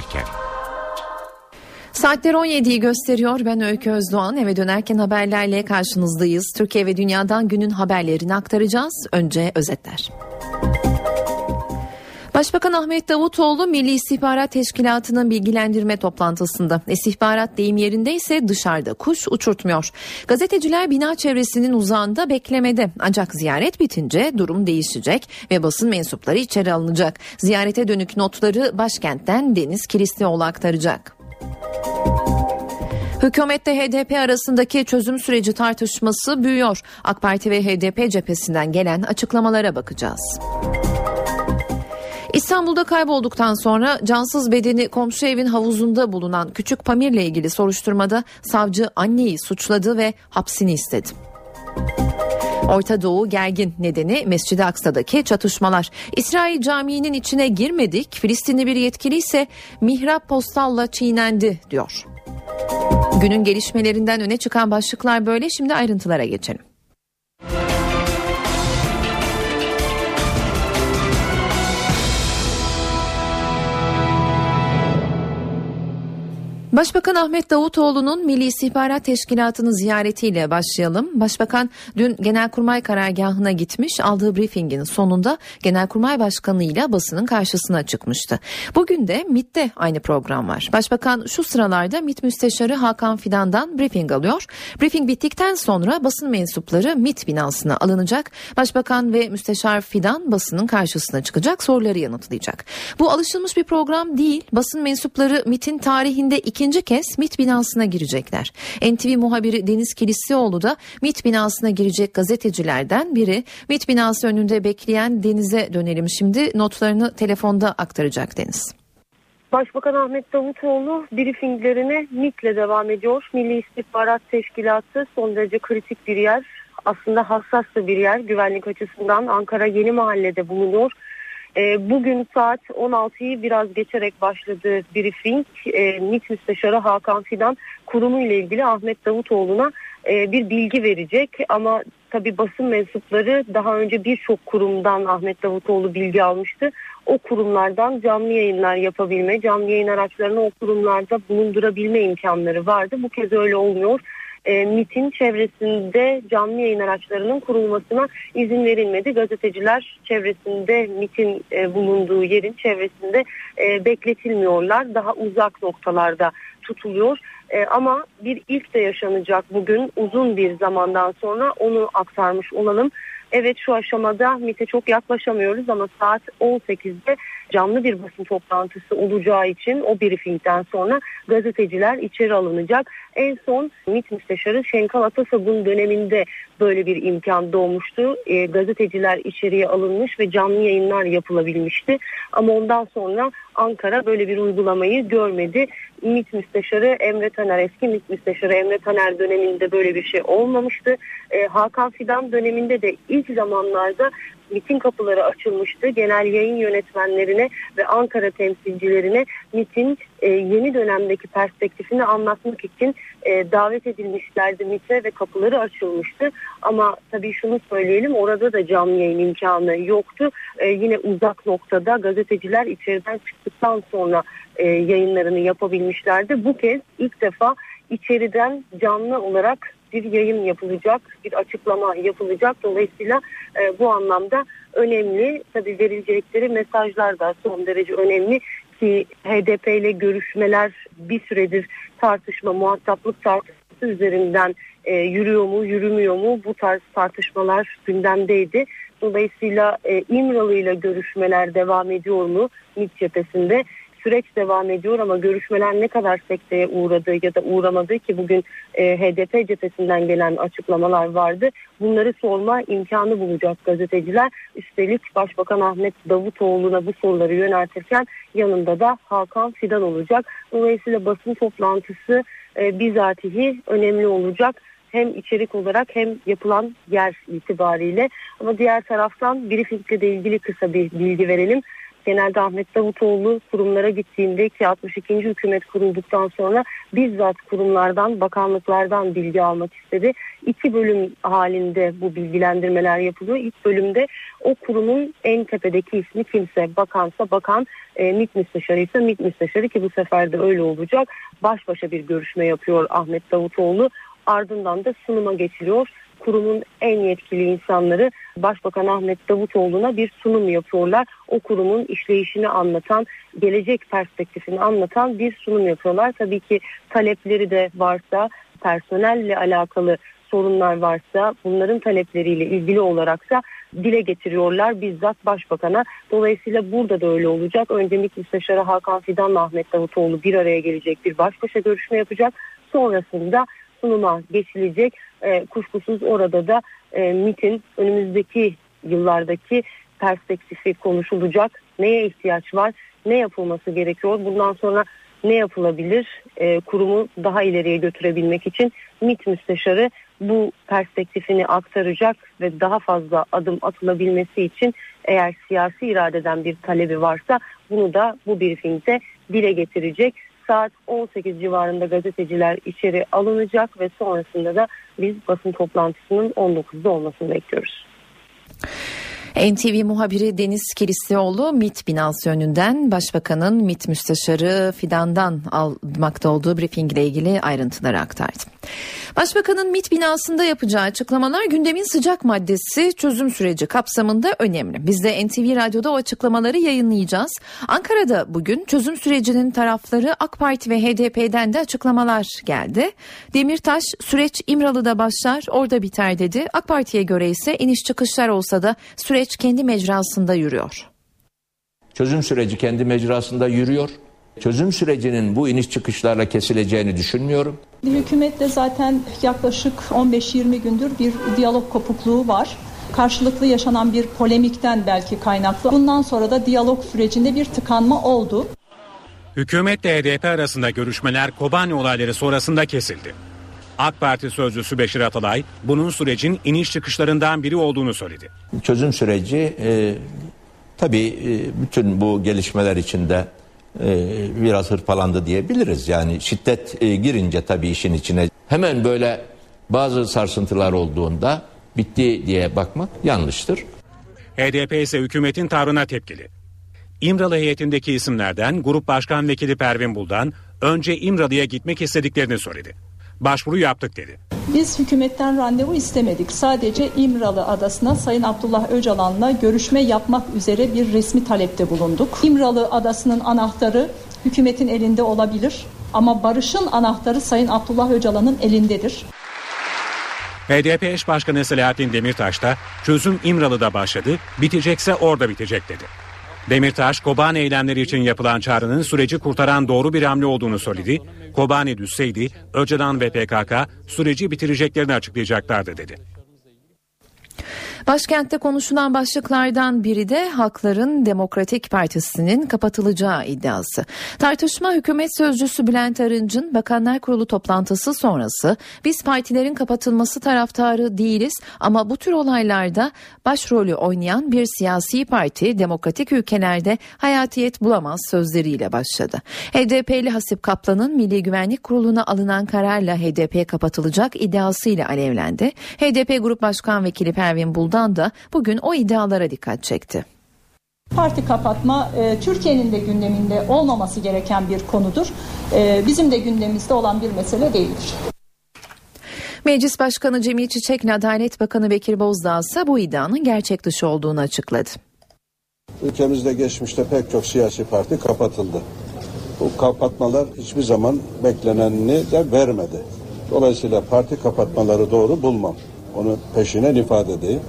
dönerken. Saatler 17'yi gösteriyor. Ben Öykü Özdoğan. Eve dönerken haberlerle karşınızdayız. Türkiye ve dünyadan günün haberlerini aktaracağız. Önce özetler. Başbakan Ahmet Davutoğlu Milli İstihbarat Teşkilatı'nın bilgilendirme toplantısında istihbarat deyim yerindeyse dışarıda kuş uçurtmuyor. Gazeteciler bina çevresinin uzağında beklemede ancak ziyaret bitince durum değişecek ve basın mensupları içeri alınacak. Ziyarete dönük notları başkentten Deniz Kilislioğlu aktaracak. Hükümette HDP arasındaki çözüm süreci tartışması büyüyor. AK Parti ve HDP cephesinden gelen açıklamalara bakacağız. İstanbul'da kaybolduktan sonra cansız bedeni komşu evin havuzunda bulunan küçük Pamir'le ilgili soruşturmada savcı anneyi suçladı ve hapsini istedi. Orta Doğu gergin nedeni Mescid-i Aksa'daki çatışmalar. İsrail Camii'nin içine girmedik, Filistinli bir yetkili ise mihrap postalla çiğnendi diyor. Günün gelişmelerinden öne çıkan başlıklar böyle şimdi ayrıntılara geçelim. Başbakan Ahmet Davutoğlu'nun Milli İstihbarat Teşkilatı'nı ziyaretiyle başlayalım. Başbakan dün Genelkurmay karargahına gitmiş, aldığı briefingin sonunda Genelkurmay Başkanı ile basının karşısına çıkmıştı. Bugün de MIT'te aynı program var. Başbakan şu sıralarda MIT Müsteşarı Hakan Fidan'dan briefing alıyor. Briefing bittikten sonra basın mensupları MIT binasına alınacak. Başbakan ve Müsteşar Fidan basının karşısına çıkacak, soruları yanıtlayacak. Bu alışılmış bir program değil. Basın mensupları MIT'in tarihinde iki ikinci kez MIT binasına girecekler. NTV muhabiri Deniz Kilislioğlu da MIT binasına girecek gazetecilerden biri. MIT binası önünde bekleyen Deniz'e dönelim şimdi. Notlarını telefonda aktaracak Deniz. Başbakan Ahmet Davutoğlu briefinglerine MIT'le devam ediyor. Milli İstihbarat Teşkilatı son derece kritik bir yer. Aslında hassas bir yer güvenlik açısından Ankara Yeni Mahalle'de bulunuyor. E, bugün saat 16'yı biraz geçerek başladığı briefing e, MİT Müsteşarı Hakan Fidan kurumu ile ilgili Ahmet Davutoğlu'na e, bir bilgi verecek ama tabi basın mensupları daha önce birçok kurumdan Ahmet Davutoğlu bilgi almıştı. O kurumlardan canlı yayınlar yapabilme, canlı yayın araçlarını o kurumlarda bulundurabilme imkanları vardı. Bu kez öyle olmuyor e, MIT'in çevresinde canlı yayın araçlarının kurulmasına izin verilmedi. Gazeteciler çevresinde MIT'in e, bulunduğu yerin çevresinde e, bekletilmiyorlar. Daha uzak noktalarda tutuluyor. E, ama bir ilk de yaşanacak bugün uzun bir zamandan sonra onu aktarmış olalım. Evet şu aşamada MIT'e çok yaklaşamıyoruz ama saat 18'de canlı bir basın toplantısı olacağı için o briefingden sonra gazeteciler içeri alınacak. En son MİT Müsteşarı Şenkal Atasabun döneminde böyle bir imkan doğmuştu. E, gazeteciler içeriye alınmış ve canlı yayınlar yapılabilmişti. Ama ondan sonra Ankara böyle bir uygulamayı görmedi. MİT Müsteşarı Emre Taner, eski MİT Müsteşarı Emre Taner döneminde böyle bir şey olmamıştı. E, Hakan Fidan döneminde de ilk zamanlarda MIT'in kapıları açılmıştı. Genel yayın yönetmenlerine ve Ankara temsilcilerine MIT'in e, yeni dönemdeki perspektifini anlatmak için e, davet edilmişlerdi MIT'e ve kapıları açılmıştı. Ama tabii şunu söyleyelim orada da canlı yayın imkanı yoktu. E, yine uzak noktada gazeteciler içeriden çıktıktan sonra e, yayınlarını yapabilmişlerdi. Bu kez ilk defa içeriden canlı olarak bir yayın yapılacak, bir açıklama yapılacak. Dolayısıyla e, bu anlamda önemli. Tabii verilecekleri mesajlar da son derece önemli ki HDP ile görüşmeler bir süredir tartışma, muhataplık tartışması üzerinden e, yürüyor mu, yürümüyor mu bu tarz tartışmalar gündemdeydi. Dolayısıyla e, İmralı ile görüşmeler devam ediyor mu MİT cephesinde? Süreç devam ediyor ama görüşmeler ne kadar sekteye uğradı ya da uğramadı ki bugün e, HDP cephesinden gelen açıklamalar vardı. Bunları sorma imkanı bulacak gazeteciler. Üstelik Başbakan Ahmet Davutoğlu'na bu soruları yöneltirken yanında da Hakan Fidan olacak. Dolayısıyla basın toplantısı e, bizatihi önemli olacak hem içerik olarak hem yapılan yer itibariyle. Ama diğer taraftan briefingle de ilgili kısa bir bilgi verelim. Genelde Ahmet Davutoğlu kurumlara gittiğinde ki 62. hükümet kurulduktan sonra bizzat kurumlardan, bakanlıklardan bilgi almak istedi. İki bölüm halinde bu bilgilendirmeler yapılıyor. İlk bölümde o kurumun en tepedeki ismi kimse, bakansa bakan, e, MİT müsteşarı ise MİT müsteşarı ki bu sefer de öyle olacak. Baş başa bir görüşme yapıyor Ahmet Davutoğlu. Ardından da sunuma geçiliyor kurumun en yetkili insanları Başbakan Ahmet Davutoğlu'na bir sunum yapıyorlar. O kurumun işleyişini anlatan, gelecek perspektifini anlatan bir sunum yapıyorlar. Tabii ki talepleri de varsa, personelle alakalı sorunlar varsa bunların talepleriyle ilgili olaraksa dile getiriyorlar bizzat başbakana. Dolayısıyla burada da öyle olacak. Önce MİT Müsteşarı Hakan Fidan'la Ahmet Davutoğlu bir araya gelecek bir baş başa görüşme yapacak. Sonrasında sunuma geçilecek. E, kuşkusuz orada da e, MIT'in önümüzdeki yıllardaki perspektifi konuşulacak. Neye ihtiyaç var? Ne yapılması gerekiyor? Bundan sonra ne yapılabilir? E, kurumu daha ileriye götürebilmek için MIT müsteşarı bu perspektifini aktaracak ve daha fazla adım atılabilmesi için eğer siyasi iradeden bir talebi varsa bunu da bu briefingde dile getirecek saat 18 civarında gazeteciler içeri alınacak ve sonrasında da biz basın toplantısının 19'da olmasını bekliyoruz. NTV muhabiri Deniz Kilislioğlu MIT binası önünden Başbakanın MIT müsteşarı Fidan'dan almakta olduğu briefing ile ilgili ayrıntıları aktardı. Başbakanın MIT binasında yapacağı açıklamalar gündemin sıcak maddesi çözüm süreci kapsamında önemli. Biz de NTV Radyo'da o açıklamaları yayınlayacağız. Ankara'da bugün çözüm sürecinin tarafları AK Parti ve HDP'den de açıklamalar geldi. Demirtaş süreç İmralı'da başlar orada biter dedi. AK Parti'ye göre ise iniş çıkışlar olsa da süreç kendi mecrasında yürüyor. Çözüm süreci kendi mecrasında yürüyor. Çözüm sürecinin bu iniş çıkışlarla kesileceğini düşünmüyorum. Hükümetle zaten yaklaşık 15-20 gündür bir diyalog kopukluğu var. Karşılıklı yaşanan bir polemikten belki kaynaklı. Bundan sonra da diyalog sürecinde bir tıkanma oldu. Hükümetle HDP arasında görüşmeler Kobani olayları sonrasında kesildi. AK Parti sözcüsü Beşir Atalay bunun sürecin iniş çıkışlarından biri olduğunu söyledi. Çözüm süreci e, tabii e, bütün bu gelişmeler içinde e, biraz hırpalandı diyebiliriz. Yani şiddet e, girince tabii işin içine hemen böyle bazı sarsıntılar olduğunda bitti diye bakmak yanlıştır. HDP ise hükümetin tavrına tepkili. İmralı heyetindeki isimlerden Grup Başkan Vekili Pervin Buldan önce İmralı'ya gitmek istediklerini söyledi. Başvuru yaptık dedi. Biz hükümetten randevu istemedik. Sadece İmralı Adası'na Sayın Abdullah Öcalan'la görüşme yapmak üzere bir resmi talepte bulunduk. İmralı Adası'nın anahtarı hükümetin elinde olabilir ama barışın anahtarı Sayın Abdullah Öcalan'ın elindedir. HDP eş başkanı Selahattin Demirtaş da çözüm İmralı'da başladı, bitecekse orada bitecek dedi. Demirtaş, Kobani eylemleri için yapılan çağrının süreci kurtaran doğru bir hamle olduğunu söyledi. Kobani düşseydi Öcalan ve PKK süreci bitireceklerini açıklayacaklardı dedi. Başkentte konuşulan başlıklardan biri de Halkların Demokratik Partisi'nin kapatılacağı iddiası. Tartışma hükümet sözcüsü Bülent Arınç'ın Bakanlar Kurulu toplantısı sonrası biz partilerin kapatılması taraftarı değiliz ama bu tür olaylarda başrolü oynayan bir siyasi parti demokratik ülkelerde hayatiyet bulamaz sözleriyle başladı. HDP'li Hasip Kaplan'ın Milli Güvenlik Kurulu'na alınan kararla HDP kapatılacak iddiasıyla alevlendi. HDP Grup Başkan Vekili Pervin Buldan Erdoğan da bugün o iddialara dikkat çekti. Parti kapatma e, Türkiye'nin de gündeminde olmaması gereken bir konudur. E, bizim de gündemimizde olan bir mesele değildir. Meclis Başkanı Cemil Çiçek'le Adalet Bakanı Bekir Bozdağ ise bu iddianın gerçek dışı olduğunu açıkladı. Ülkemizde geçmişte pek çok siyasi parti kapatıldı. Bu kapatmalar hiçbir zaman beklenenini de vermedi. Dolayısıyla parti kapatmaları doğru bulmam. Onu peşine ifade edeyim.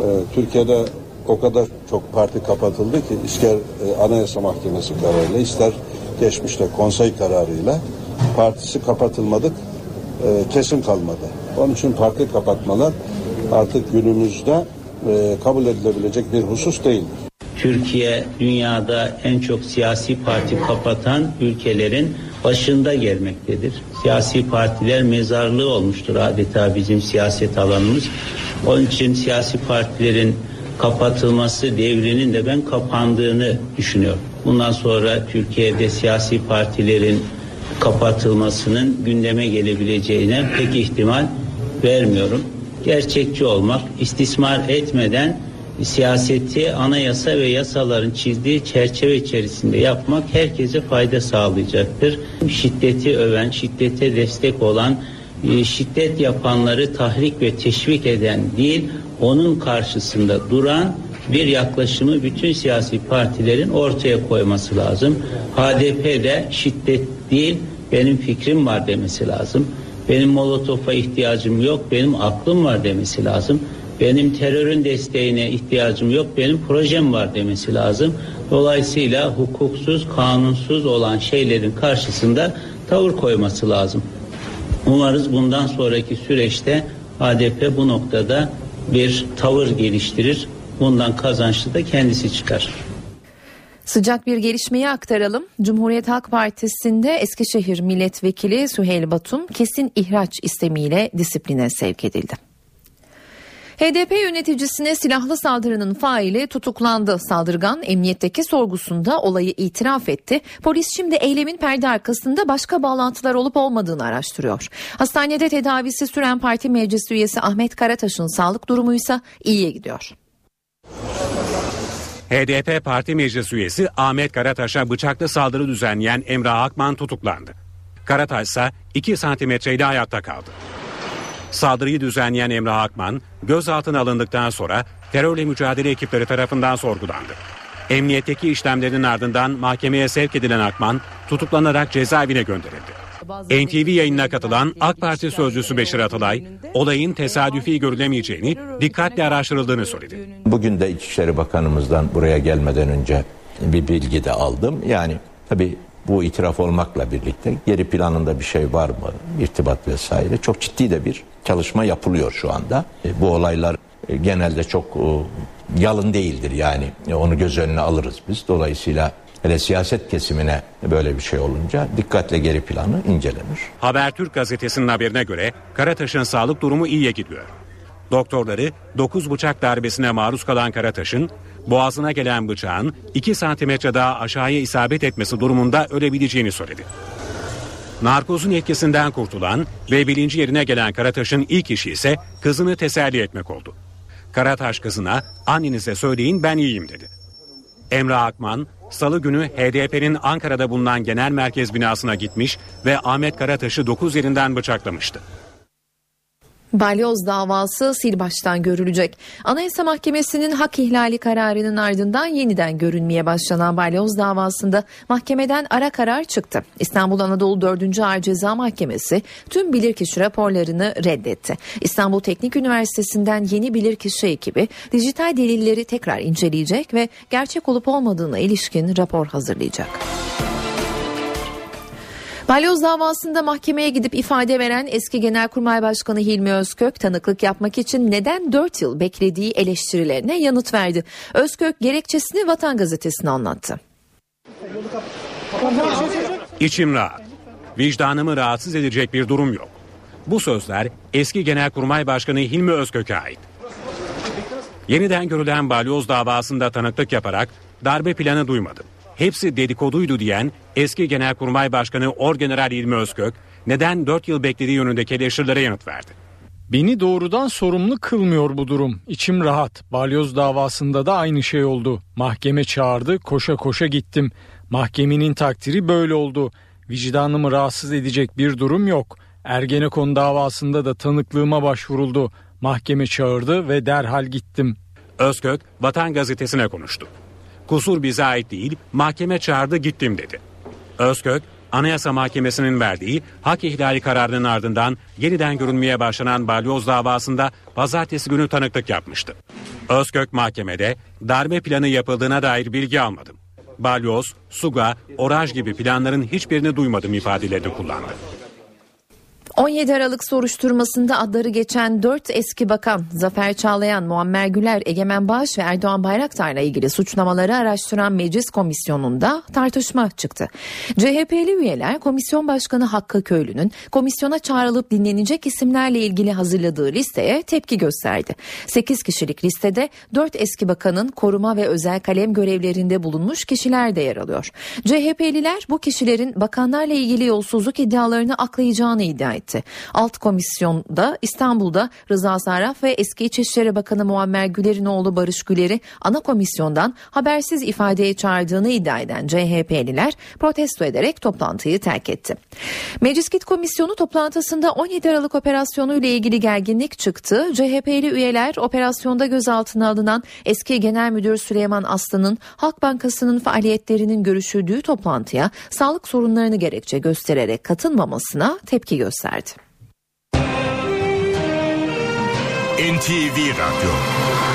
Ee, Türkiye'de o kadar çok parti kapatıldı ki ister e, Anayasa Mahkemesi kararıyla ister geçmişte konsey kararıyla partisi kapatılmadık e, kesim kalmadı. Onun için parti kapatmalar artık günümüzde e, kabul edilebilecek bir husus değildir. Türkiye dünyada en çok siyasi parti kapatan ülkelerin başında gelmektedir. Siyasi partiler mezarlığı olmuştur adeta bizim siyaset alanımız. Onun için siyasi partilerin kapatılması devrinin de ben kapandığını düşünüyorum. Bundan sonra Türkiye'de siyasi partilerin kapatılmasının gündeme gelebileceğine pek ihtimal vermiyorum. Gerçekçi olmak, istismar etmeden siyaseti anayasa ve yasaların çizdiği çerçeve içerisinde yapmak herkese fayda sağlayacaktır. Şiddeti öven, şiddete destek olan, şiddet yapanları tahrik ve teşvik eden değil, onun karşısında duran bir yaklaşımı bütün siyasi partilerin ortaya koyması lazım. HDP'de şiddet değil, benim fikrim var demesi lazım. Benim molotofa ihtiyacım yok, benim aklım var demesi lazım. Benim terörün desteğine ihtiyacım yok, benim projem var demesi lazım. Dolayısıyla hukuksuz, kanunsuz olan şeylerin karşısında tavır koyması lazım. Umarız bundan sonraki süreçte HDP bu noktada bir tavır geliştirir. Bundan kazançlı da kendisi çıkar. Sıcak bir gelişmeyi aktaralım. Cumhuriyet Halk Partisi'nde Eskişehir Milletvekili Süheyl Batum kesin ihraç istemiyle disipline sevk edildi. HDP yöneticisine silahlı saldırının faili tutuklandı. Saldırgan emniyetteki sorgusunda olayı itiraf etti. Polis şimdi eylemin perde arkasında başka bağlantılar olup olmadığını araştırıyor. Hastanede tedavisi süren parti meclis üyesi Ahmet Karataş'ın sağlık durumu ise iyiye gidiyor. HDP Parti Meclis Üyesi Ahmet Karataş'a bıçaklı saldırı düzenleyen Emrah Akman tutuklandı. Karataş ise 2 santimetreyle hayatta kaldı. Saldırıyı düzenleyen Emrah Akman gözaltına alındıktan sonra terörle mücadele ekipleri tarafından sorgulandı. Emniyetteki işlemlerin ardından mahkemeye sevk edilen Akman tutuklanarak cezaevine gönderildi. NTV yayınına katılan AK Parti sözcüsü Beşir Atalay, olayın tesadüfi görülemeyeceğini, dikkatle araştırıldığını söyledi. Bugün de İçişleri Bakanımızdan buraya gelmeden önce bir bilgi de aldım. Yani tabii bu itiraf olmakla birlikte geri planında bir şey var mı? İrtibat vesaire. Çok ciddi de bir çalışma yapılıyor şu anda. E, bu olaylar e, genelde çok e, yalın değildir yani. Onu göz önüne alırız biz. Dolayısıyla hele siyaset kesimine böyle bir şey olunca dikkatle geri planı incelenir. Habertürk gazetesinin haberine göre Karataş'ın sağlık durumu iyiye gidiyor. Doktorları 9 bıçak darbesine maruz kalan Karataş'ın boğazına gelen bıçağın 2 santimetre daha aşağıya isabet etmesi durumunda ölebileceğini söyledi. Narkozun etkisinden kurtulan ve bilinci yerine gelen Karataş'ın ilk işi ise kızını teselli etmek oldu. Karataş kızına annenize söyleyin ben iyiyim dedi. Emrah Akman salı günü HDP'nin Ankara'da bulunan genel merkez binasına gitmiş ve Ahmet Karataş'ı 9 yerinden bıçaklamıştı. Balyoz davası sil baştan görülecek. Anayasa Mahkemesi'nin hak ihlali kararının ardından yeniden görünmeye başlanan balyoz davasında mahkemeden ara karar çıktı. İstanbul Anadolu 4. Ağır Ceza Mahkemesi tüm bilirkişi raporlarını reddetti. İstanbul Teknik Üniversitesi'nden yeni bilirkişi ekibi dijital delilleri tekrar inceleyecek ve gerçek olup olmadığına ilişkin rapor hazırlayacak. Balyoz davasında mahkemeye gidip ifade veren eski Genelkurmay Başkanı Hilmi Özkök tanıklık yapmak için neden 4 yıl beklediği eleştirilerine yanıt verdi. Özkök gerekçesini Vatan Gazetesi'ne anlattı. İçim rahat. Vicdanımı rahatsız edecek bir durum yok. Bu sözler eski Genelkurmay Başkanı Hilmi Özkök'e ait. Yeniden görülen balyoz davasında tanıklık yaparak darbe planı duymadım hepsi dedikoduydu diyen eski Genelkurmay Başkanı Orgeneral İlmi Özkök neden 4 yıl beklediği yönündeki eleştirilere yanıt verdi. Beni doğrudan sorumlu kılmıyor bu durum. İçim rahat. Balyoz davasında da aynı şey oldu. Mahkeme çağırdı, koşa koşa gittim. Mahkemenin takdiri böyle oldu. Vicdanımı rahatsız edecek bir durum yok. Ergenekon davasında da tanıklığıma başvuruldu. Mahkeme çağırdı ve derhal gittim. Özkök Vatan Gazetesi'ne konuştu. Kusur bize ait değil, mahkeme çağırdı gittim dedi. Özkök, Anayasa Mahkemesi'nin verdiği hak ihlali kararının ardından yeniden görünmeye başlanan balyoz davasında pazartesi günü tanıklık yapmıştı. Özkök mahkemede darbe planı yapıldığına dair bilgi almadım. Balyoz, Suga, Oraj gibi planların hiçbirini duymadım ifadelerini kullandı. 17 Aralık soruşturmasında adları geçen 4 eski bakan Zafer Çağlayan, Muammer Güler, Egemen Bağış ve Erdoğan Bayraktar'la ilgili suçlamaları araştıran meclis komisyonunda tartışma çıktı. CHP'li üyeler komisyon başkanı Hakkı Köylü'nün komisyona çağrılıp dinlenecek isimlerle ilgili hazırladığı listeye tepki gösterdi. 8 kişilik listede 4 eski bakanın koruma ve özel kalem görevlerinde bulunmuş kişiler de yer alıyor. CHP'liler bu kişilerin bakanlarla ilgili yolsuzluk iddialarını aklayacağını iddia etti etti. Alt komisyonda İstanbul'da Rıza Sarraf ve eski İçişleri Bakanı Muammer Güler'in oğlu Barış Güler'i ana komisyondan habersiz ifadeye çağırdığını iddia eden CHP'liler protesto ederek toplantıyı terk etti. Meclis Komisyonu toplantısında 17 Aralık operasyonu ile ilgili gerginlik çıktı. CHP'li üyeler operasyonda gözaltına alınan eski Genel Müdür Süleyman Aslı'nın Halk Bankası'nın faaliyetlerinin görüşüldüğü toplantıya sağlık sorunlarını gerekçe göstererek katılmamasına tepki gösterdi verdi. NTV Radyo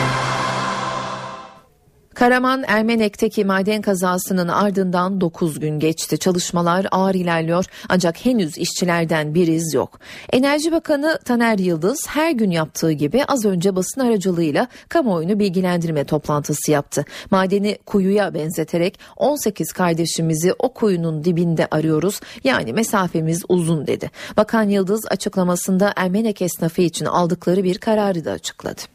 Karaman Ermenek'teki maden kazasının ardından 9 gün geçti. Çalışmalar ağır ilerliyor ancak henüz işçilerden bir iz yok. Enerji Bakanı Taner Yıldız her gün yaptığı gibi az önce basın aracılığıyla kamuoyunu bilgilendirme toplantısı yaptı. Madeni kuyuya benzeterek 18 kardeşimizi o kuyunun dibinde arıyoruz yani mesafemiz uzun dedi. Bakan Yıldız açıklamasında Ermenek esnafı için aldıkları bir kararı da açıkladı.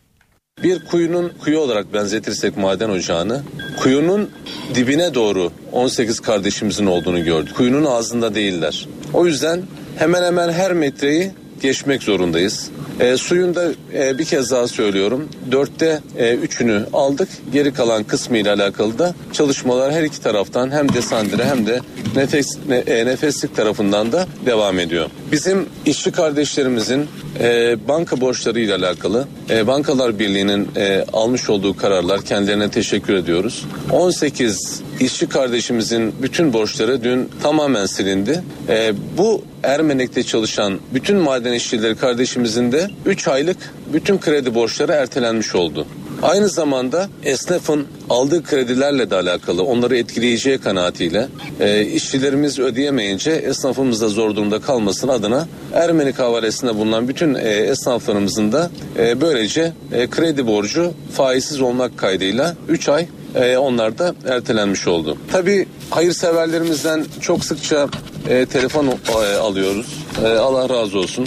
Bir kuyunun kuyu olarak benzetirsek maden ocağını, kuyunun dibine doğru 18 kardeşimizin olduğunu gördük. Kuyunun ağzında değiller. O yüzden hemen hemen her metreyi geçmek zorundayız. E, suyun da e, bir kez daha söylüyorum. Dörtte e, üçünü aldık. Geri kalan kısmı ile alakalı da çalışmalar her iki taraftan hem desandire hem de nefes ne, e, nefeslik tarafından da devam ediyor. Bizim işçi kardeşlerimizin e, banka borçları ile alakalı e, Bankalar Birliği'nin e, almış olduğu kararlar kendilerine teşekkür ediyoruz. 18 işçi kardeşimizin bütün borçları dün tamamen silindi. E, bu Ermenek'te çalışan bütün maden işçileri kardeşimizin de 3 aylık bütün kredi borçları ertelenmiş oldu. Aynı zamanda esnafın aldığı kredilerle de alakalı onları etkileyeceği kanaatiyle e, işçilerimiz ödeyemeyince esnafımız da zor durumda kalmasın adına Ermenik havalesinde bulunan bütün e, esnaflarımızın da e, böylece e, kredi borcu faizsiz olmak kaydıyla 3 ay e, onlar da ertelenmiş oldu. Tabi hayırseverlerimizden çok sıkça e, telefon e, alıyoruz. E, Allah razı olsun.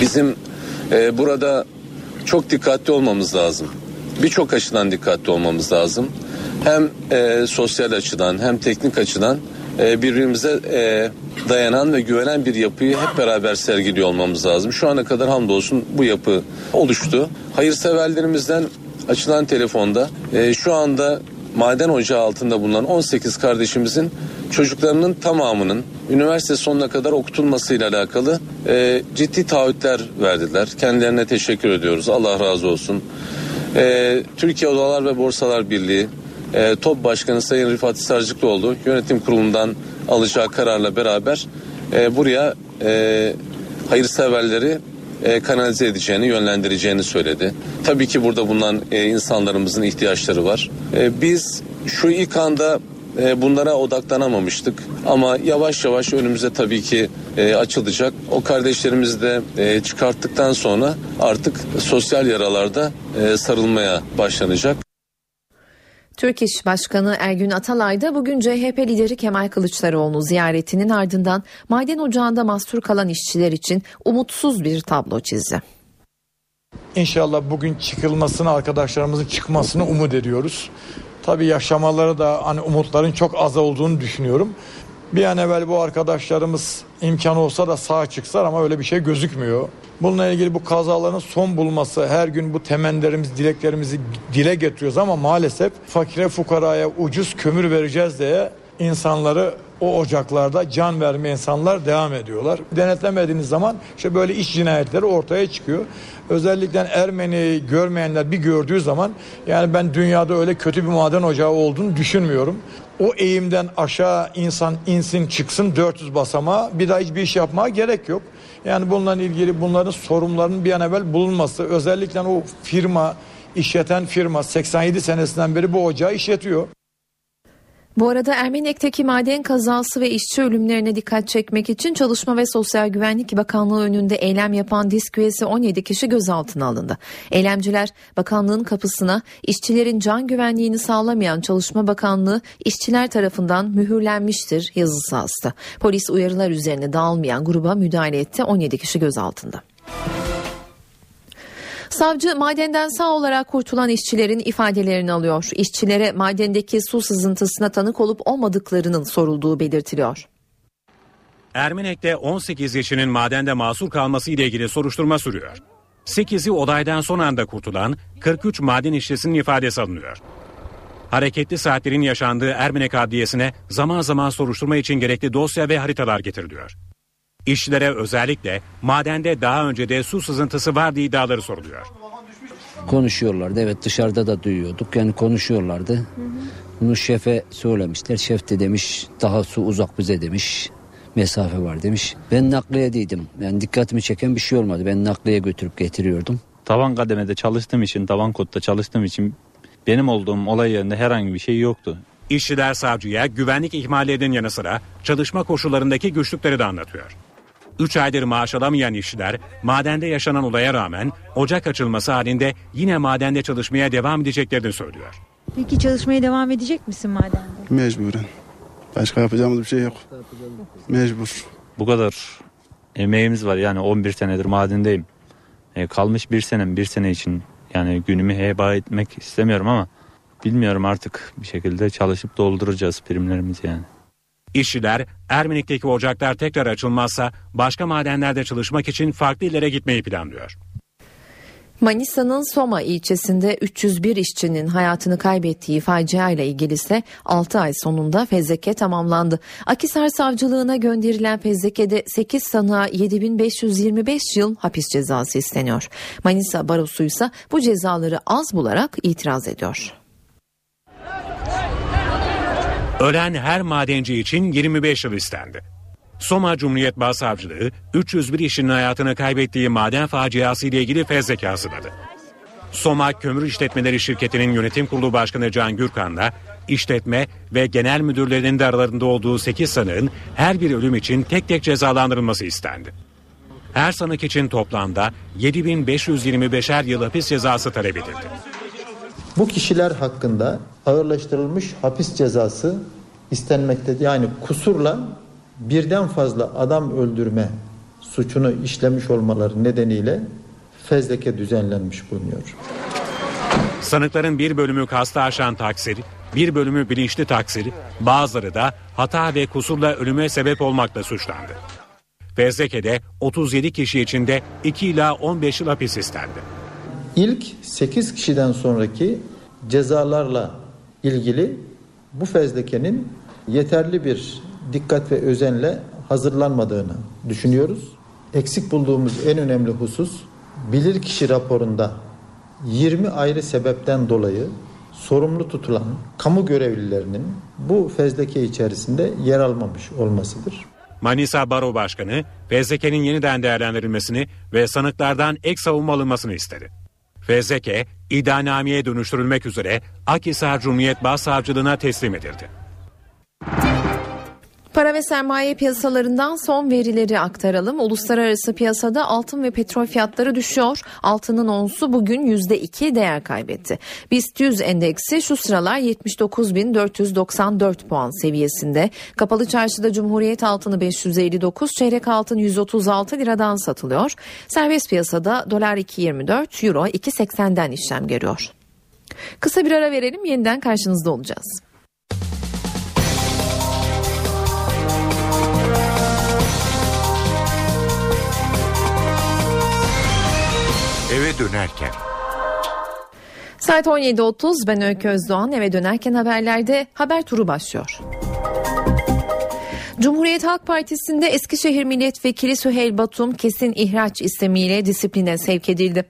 Bizim e, burada çok dikkatli olmamız lazım. Birçok açıdan dikkatli olmamız lazım. Hem e, sosyal açıdan hem teknik açıdan e, birbirimize e, dayanan ve güvenen bir yapıyı hep beraber sergiliyor olmamız lazım. Şu ana kadar hamdolsun bu yapı oluştu. Hayırseverlerimizden açılan telefonda e, şu anda maden ocağı altında bulunan 18 kardeşimizin çocuklarının tamamının üniversite sonuna kadar okutulmasıyla alakalı e, ciddi taahhütler verdiler. Kendilerine teşekkür ediyoruz. Allah razı olsun. E, Türkiye Odalar ve Borsalar Birliği e, TOP Başkanı Sayın Rifat Sarcıklıoğlu yönetim kurulundan alacağı kararla beraber e, buraya e, hayırseverleri e, kanalize edeceğini, yönlendireceğini söyledi. Tabii ki burada bulunan e, insanlarımızın ihtiyaçları var. E, biz şu ilk anda e, bunlara odaklanamamıştık ama yavaş yavaş önümüze tabii ki e, açılacak. O kardeşlerimizi de e, çıkarttıktan sonra artık sosyal yaralarda e, sarılmaya başlanacak. Türk İş Başkanı Ergün Atalay da bugün CHP lideri Kemal Kılıçdaroğlu ziyaretinin ardından maden ocağında mahsur kalan işçiler için umutsuz bir tablo çizdi. İnşallah bugün çıkılmasını arkadaşlarımızın çıkmasını umut ediyoruz. Tabii yaşamaları da hani umutların çok az olduğunu düşünüyorum. Bir an evvel bu arkadaşlarımız imkan olsa da sağ çıksa ama öyle bir şey gözükmüyor. Bununla ilgili bu kazaların son bulması, her gün bu temenlerimiz, dileklerimizi dile getiriyoruz ama maalesef fakire fukaraya ucuz kömür vereceğiz diye insanları o ocaklarda can verme insanlar devam ediyorlar. Denetlemediğiniz zaman işte böyle iş cinayetleri ortaya çıkıyor. Özellikle Ermeni görmeyenler bir gördüğü zaman yani ben dünyada öyle kötü bir maden ocağı olduğunu düşünmüyorum. O eğimden aşağı insan insin çıksın 400 basamağa bir daha hiçbir iş yapmaya gerek yok. Yani bununla ilgili bunların sorumlularının bir an evvel bulunması özellikle o firma işleten firma 87 senesinden beri bu ocağı işletiyor. Bu arada Ermenek'teki maden kazası ve işçi ölümlerine dikkat çekmek için Çalışma ve Sosyal Güvenlik Bakanlığı önünde eylem yapan disk üyesi 17 kişi gözaltına alındı. Eylemciler bakanlığın kapısına işçilerin can güvenliğini sağlamayan Çalışma Bakanlığı işçiler tarafından mühürlenmiştir yazısı astı. Polis uyarılar üzerine dağılmayan gruba müdahale etti 17 kişi gözaltında. Savcı madenden sağ olarak kurtulan işçilerin ifadelerini alıyor. İşçilere madendeki su sızıntısına tanık olup olmadıklarının sorulduğu belirtiliyor. Ermenek'te 18 yaşının madende masur kalması ile ilgili soruşturma sürüyor. 8'i olaydan son anda kurtulan 43 maden işçisinin ifadesi alınıyor. Hareketli saatlerin yaşandığı Ermenek Adliyesi'ne zaman zaman soruşturma için gerekli dosya ve haritalar getiriliyor. İşçilere özellikle madende daha önce de su sızıntısı vardı iddiaları soruluyor. Konuşuyorlardı evet dışarıda da duyuyorduk yani konuşuyorlardı. Bunu şefe söylemişler. Şef de demiş daha su uzak bize demiş. Mesafe var demiş. Ben nakliyedeydim. Yani dikkatimi çeken bir şey olmadı. Ben nakliye götürüp getiriyordum. Tavan kademede çalıştığım için, tavan kodda çalıştığım için benim olduğum olay yerinde herhangi bir şey yoktu. İşçiler savcıya güvenlik ihmallerinin yanı sıra çalışma koşullarındaki güçlükleri de anlatıyor. 3 aydır maaş alamayan işçiler madende yaşanan olaya rağmen ocak açılması halinde yine madende çalışmaya devam edeceklerini söylüyor. Peki çalışmaya devam edecek misin madende? Mecburen. Başka yapacağımız bir şey yok. Mecbur. Bu kadar emeğimiz var yani 11 senedir madendeyim. E, kalmış bir senem bir sene için yani günümü heba etmek istemiyorum ama bilmiyorum artık bir şekilde çalışıp dolduracağız primlerimizi yani. İşçiler Ermenik'teki ocaklar tekrar açılmazsa başka madenlerde çalışmak için farklı illere gitmeyi planlıyor. Manisa'nın Soma ilçesinde 301 işçinin hayatını kaybettiği facia ile ilgili ise 6 ay sonunda fezleke tamamlandı. Akisar Savcılığına gönderilen fezlekede 8 sanığa 7525 yıl hapis cezası isteniyor. Manisa Barosu ise bu cezaları az bularak itiraz ediyor. Ölen her madenci için 25 yıl istendi. Soma Cumhuriyet Başsavcılığı 301 işçinin hayatını kaybettiği maden faciası ile ilgili fezleke hazırladı. Soma Kömür İşletmeleri Şirketi'nin yönetim kurulu başkanı Can Gürkan'la işletme ve genel müdürlerinin de aralarında olduğu 8 sanığın her bir ölüm için tek tek cezalandırılması istendi. Her sanık için toplamda 7525'er yıl hapis cezası talep edildi. Bu kişiler hakkında ağırlaştırılmış hapis cezası istenmektedir. Yani kusurla birden fazla adam öldürme suçunu işlemiş olmaları nedeniyle fezleke düzenlenmiş bulunuyor. Sanıkların bir bölümü kasta aşan taksir, bir bölümü bilinçli taksir, bazıları da hata ve kusurla ölüme sebep olmakla suçlandı. Fezleke'de 37 kişi için de 2 ila 15 yıl hapis istendi. İlk 8 kişiden sonraki cezalarla ilgili bu fezlekenin yeterli bir dikkat ve özenle hazırlanmadığını düşünüyoruz. Eksik bulduğumuz en önemli husus bilirkişi raporunda 20 ayrı sebepten dolayı sorumlu tutulan kamu görevlilerinin bu fezleke içerisinde yer almamış olmasıdır. Manisa Baro Başkanı fezlekenin yeniden değerlendirilmesini ve sanıklardan ek savunma alınmasını istedi. Fezleke iddianameye dönüştürülmek üzere Akhisar Cumhuriyet Başsavcılığına teslim edildi. Para ve sermaye piyasalarından son verileri aktaralım. Uluslararası piyasada altın ve petrol fiyatları düşüyor. Altının onsu bugün %2 değer kaybetti. BIST 100 endeksi şu sıralar 79.494 puan seviyesinde. Kapalı çarşıda Cumhuriyet altını 559, çeyrek altın 136 liradan satılıyor. Serbest piyasada dolar 2.24, euro 2.80'den işlem görüyor. Kısa bir ara verelim yeniden karşınızda olacağız. Dönerken. Saat 17.30 ben Öykü Özdoğan eve dönerken haberlerde haber turu başlıyor. Cumhuriyet Halk Partisi'nde Eskişehir Milletvekili Süheyl Batum kesin ihraç istemiyle disipline sevk edildi.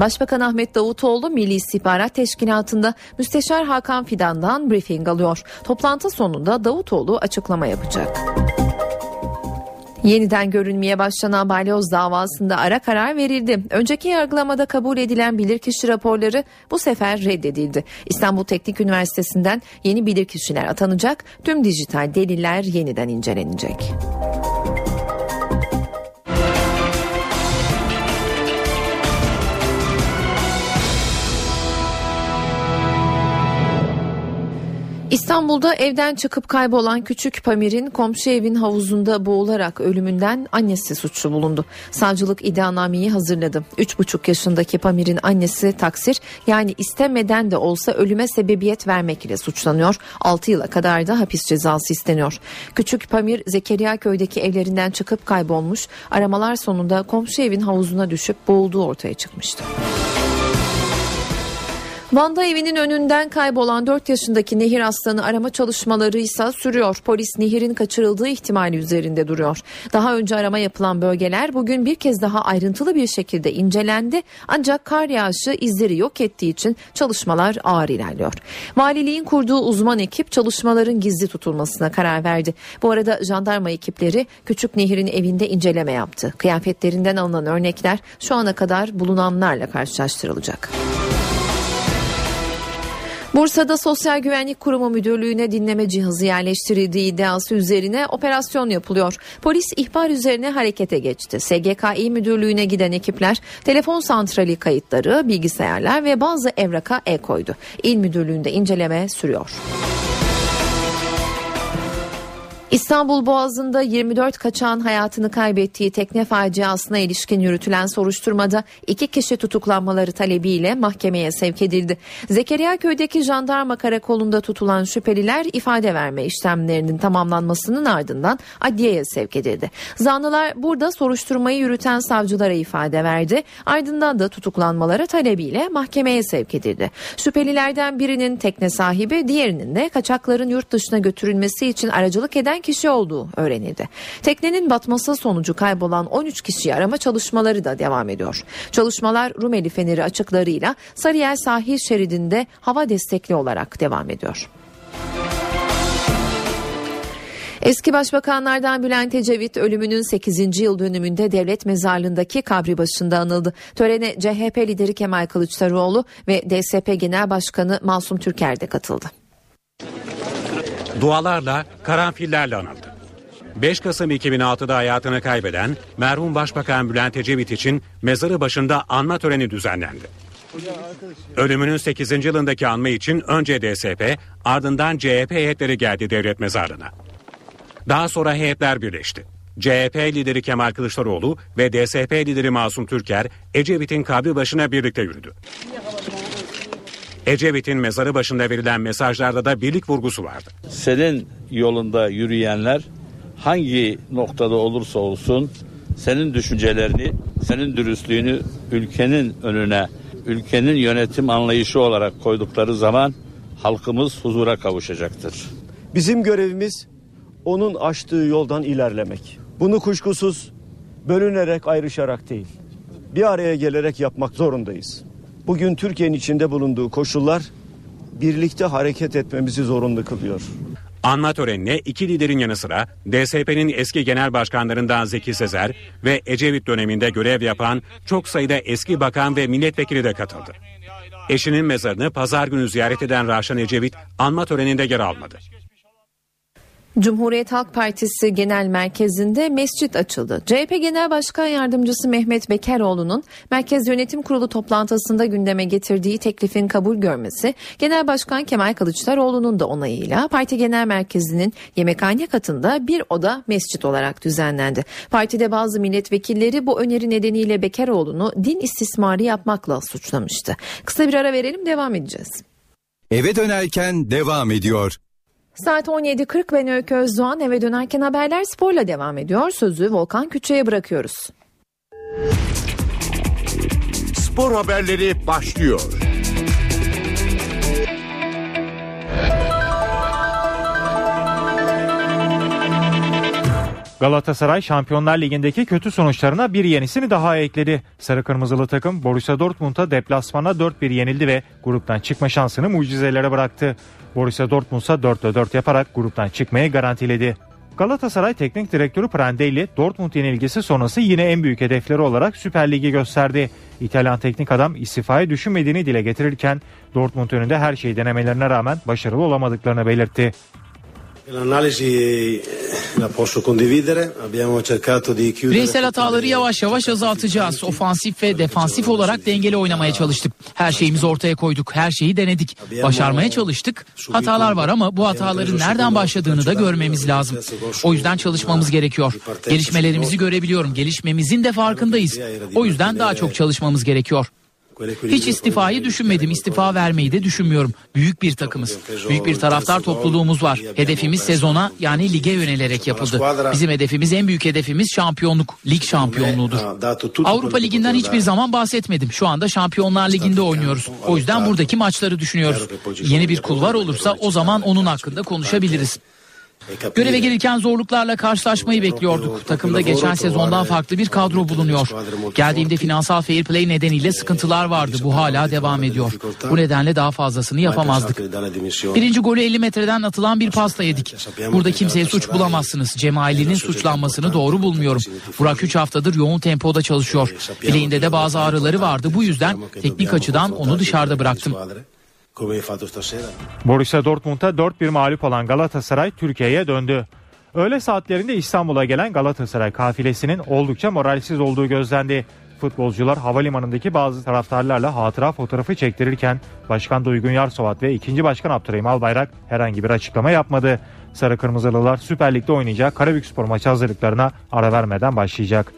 Başbakan Ahmet Davutoğlu Milli İstihbarat Teşkilatı'nda Müsteşar Hakan Fidan'dan briefing alıyor. Toplantı sonunda Davutoğlu açıklama yapacak. Yeniden görülmeye başlanan balyoz davasında ara karar verildi. Önceki yargılamada kabul edilen bilirkişi raporları bu sefer reddedildi. İstanbul Teknik Üniversitesi'nden yeni bilirkişiler atanacak, tüm dijital deliller yeniden incelenecek. İstanbul'da evden çıkıp kaybolan küçük Pamir'in komşu evin havuzunda boğularak ölümünden annesi suçlu bulundu. Savcılık iddianameyi hazırladı. 3,5 yaşındaki Pamir'in annesi taksir yani istemeden de olsa ölüme sebebiyet vermek ile suçlanıyor. 6 yıla kadar da hapis cezası isteniyor. Küçük Pamir Zekeriya köydeki evlerinden çıkıp kaybolmuş. Aramalar sonunda komşu evin havuzuna düşüp boğulduğu ortaya çıkmıştı. Van'da evinin önünden kaybolan 4 yaşındaki Nehir Aslan'ı arama çalışmaları ise sürüyor. Polis Nehir'in kaçırıldığı ihtimali üzerinde duruyor. Daha önce arama yapılan bölgeler bugün bir kez daha ayrıntılı bir şekilde incelendi. Ancak kar yağışı izleri yok ettiği için çalışmalar ağır ilerliyor. Valiliğin kurduğu uzman ekip çalışmaların gizli tutulmasına karar verdi. Bu arada jandarma ekipleri Küçük Nehir'in evinde inceleme yaptı. Kıyafetlerinden alınan örnekler şu ana kadar bulunanlarla karşılaştırılacak. Bursa'da Sosyal Güvenlik Kurumu Müdürlüğü'ne dinleme cihazı yerleştirildiği iddiası üzerine operasyon yapılıyor. Polis ihbar üzerine harekete geçti. SGKİ Müdürlüğü'ne giden ekipler telefon santrali kayıtları, bilgisayarlar ve bazı evraka el koydu. İl Müdürlüğü'nde inceleme sürüyor. İstanbul Boğazı'nda 24 kaçağın hayatını kaybettiği tekne faciasına ilişkin yürütülen soruşturmada iki kişi tutuklanmaları talebiyle mahkemeye sevk edildi. Zekeriya köydeki jandarma karakolunda tutulan şüpheliler ifade verme işlemlerinin tamamlanmasının ardından adliyeye sevk edildi. Zanlılar burada soruşturmayı yürüten savcılara ifade verdi. Ardından da tutuklanmaları talebiyle mahkemeye sevk edildi. Şüphelilerden birinin tekne sahibi, diğerinin de kaçakların yurt dışına götürülmesi için aracılık eden kişi olduğu öğrenildi. Teknenin batması sonucu kaybolan 13 kişiyi arama çalışmaları da devam ediyor. Çalışmalar Rumeli Feneri açıklarıyla Sarıyer sahil şeridinde hava destekli olarak devam ediyor. Eski başbakanlardan Bülent Ecevit ölümünün 8. yıl dönümünde devlet mezarlığındaki kabri başında anıldı. Törene CHP lideri Kemal Kılıçdaroğlu ve DSP Genel Başkanı Masum Türker de katıldı. Dualarla, karanfillerle anıldı. 5 Kasım 2006'da hayatını kaybeden merhum Başbakan Bülent Ecevit için mezarı başında anma töreni düzenlendi. Ölümünün 8. yılındaki anma için önce DSP ardından CHP heyetleri geldi devlet mezarına. Daha sonra heyetler birleşti. CHP lideri Kemal Kılıçdaroğlu ve DSP lideri Masum Türker Ecevit'in kabri başına birlikte yürüdü. Ecevit'in mezarı başında verilen mesajlarda da birlik vurgusu vardı. Senin yolunda yürüyenler hangi noktada olursa olsun senin düşüncelerini, senin dürüstlüğünü ülkenin önüne, ülkenin yönetim anlayışı olarak koydukları zaman halkımız huzura kavuşacaktır. Bizim görevimiz onun açtığı yoldan ilerlemek. Bunu kuşkusuz bölünerek ayrışarak değil, bir araya gelerek yapmak zorundayız. Bugün Türkiye'nin içinde bulunduğu koşullar birlikte hareket etmemizi zorunlu kılıyor. Anma törenine iki liderin yanı sıra DSP'nin eski genel başkanlarından Zeki Sezer ve Ecevit döneminde görev yapan çok sayıda eski bakan ve milletvekili de katıldı. Eşinin mezarını pazar günü ziyaret eden Raşan Ecevit anma töreninde yer almadı. Cumhuriyet Halk Partisi Genel Merkezi'nde mescit açıldı. CHP Genel Başkan Yardımcısı Mehmet Bekeroğlu'nun Merkez Yönetim Kurulu toplantısında gündeme getirdiği teklifin kabul görmesi, Genel Başkan Kemal Kılıçdaroğlu'nun da onayıyla Parti Genel Merkezi'nin yemekhane katında bir oda mescit olarak düzenlendi. Partide bazı milletvekilleri bu öneri nedeniyle Bekeroğlu'nu din istismarı yapmakla suçlamıştı. Kısa bir ara verelim devam edeceğiz. Eve dönerken devam ediyor. Saat 17.40 ben Öykü Özdoğan eve dönerken haberler sporla devam ediyor. Sözü Volkan Küçü'ye bırakıyoruz. Spor haberleri başlıyor. Galatasaray Şampiyonlar Ligi'ndeki kötü sonuçlarına bir yenisini daha ekledi. Sarı Kırmızılı takım Borussia Dortmund'a deplasmana 4-1 yenildi ve gruptan çıkma şansını mucizelere bıraktı. Borussia Dortmund ise 4'te 4 yaparak gruptan çıkmayı garantiledi. Galatasaray Teknik Direktörü Prandelli, Dortmund yenilgisi sonrası yine en büyük hedefleri olarak Süper Lig'i gösterdi. İtalyan teknik adam istifayı düşünmediğini dile getirirken Dortmund önünde her şeyi denemelerine rağmen başarılı olamadıklarını belirtti. Bireysel hataları yavaş yavaş azaltacağız. Ofansif ve defansif olarak dengeli oynamaya çalıştık. Her şeyimizi ortaya koyduk. Her şeyi denedik. Başarmaya çalıştık. Hatalar var ama bu hataların nereden başladığını da görmemiz lazım. O yüzden çalışmamız gerekiyor. Gelişmelerimizi görebiliyorum. Gelişmemizin de farkındayız. O yüzden daha çok çalışmamız gerekiyor. Hiç istifayı düşünmedim. İstifa vermeyi de düşünmüyorum. Büyük bir takımız. Büyük bir taraftar topluluğumuz var. Hedefimiz sezona yani lige yönelerek yapıldı. Bizim hedefimiz en büyük hedefimiz şampiyonluk. Lig şampiyonluğudur. Avrupa Ligi'nden hiçbir zaman bahsetmedim. Şu anda Şampiyonlar Ligi'nde oynuyoruz. O yüzden buradaki maçları düşünüyoruz. Yeni bir kulvar olursa o zaman onun hakkında konuşabiliriz. Göreve gelirken zorluklarla karşılaşmayı bekliyorduk. Takımda geçen sezondan farklı bir kadro bulunuyor. Geldiğimde finansal fair play nedeniyle sıkıntılar vardı. Bu hala devam ediyor. Bu nedenle daha fazlasını yapamazdık. Birinci golü 50 metreden atılan bir pasta yedik. Burada kimseye suç bulamazsınız. Cemali'nin suçlanmasını doğru bulmuyorum. Burak 3 haftadır yoğun tempoda çalışıyor. Bileğinde de bazı ağrıları vardı. Bu yüzden teknik açıdan onu dışarıda bıraktım. Borussia Dortmund'a 4-1 mağlup olan Galatasaray Türkiye'ye döndü. Öğle saatlerinde İstanbul'a gelen Galatasaray kafilesinin oldukça moralsiz olduğu gözlendi. Futbolcular havalimanındaki bazı taraftarlarla hatıra fotoğrafı çektirirken Başkan Duygun Yarsovat ve 2. Başkan Abdurrahim Albayrak herhangi bir açıklama yapmadı. Sarı Kırmızılılar Süper Lig'de oynayacağı Karabükspor maçı hazırlıklarına ara vermeden başlayacak.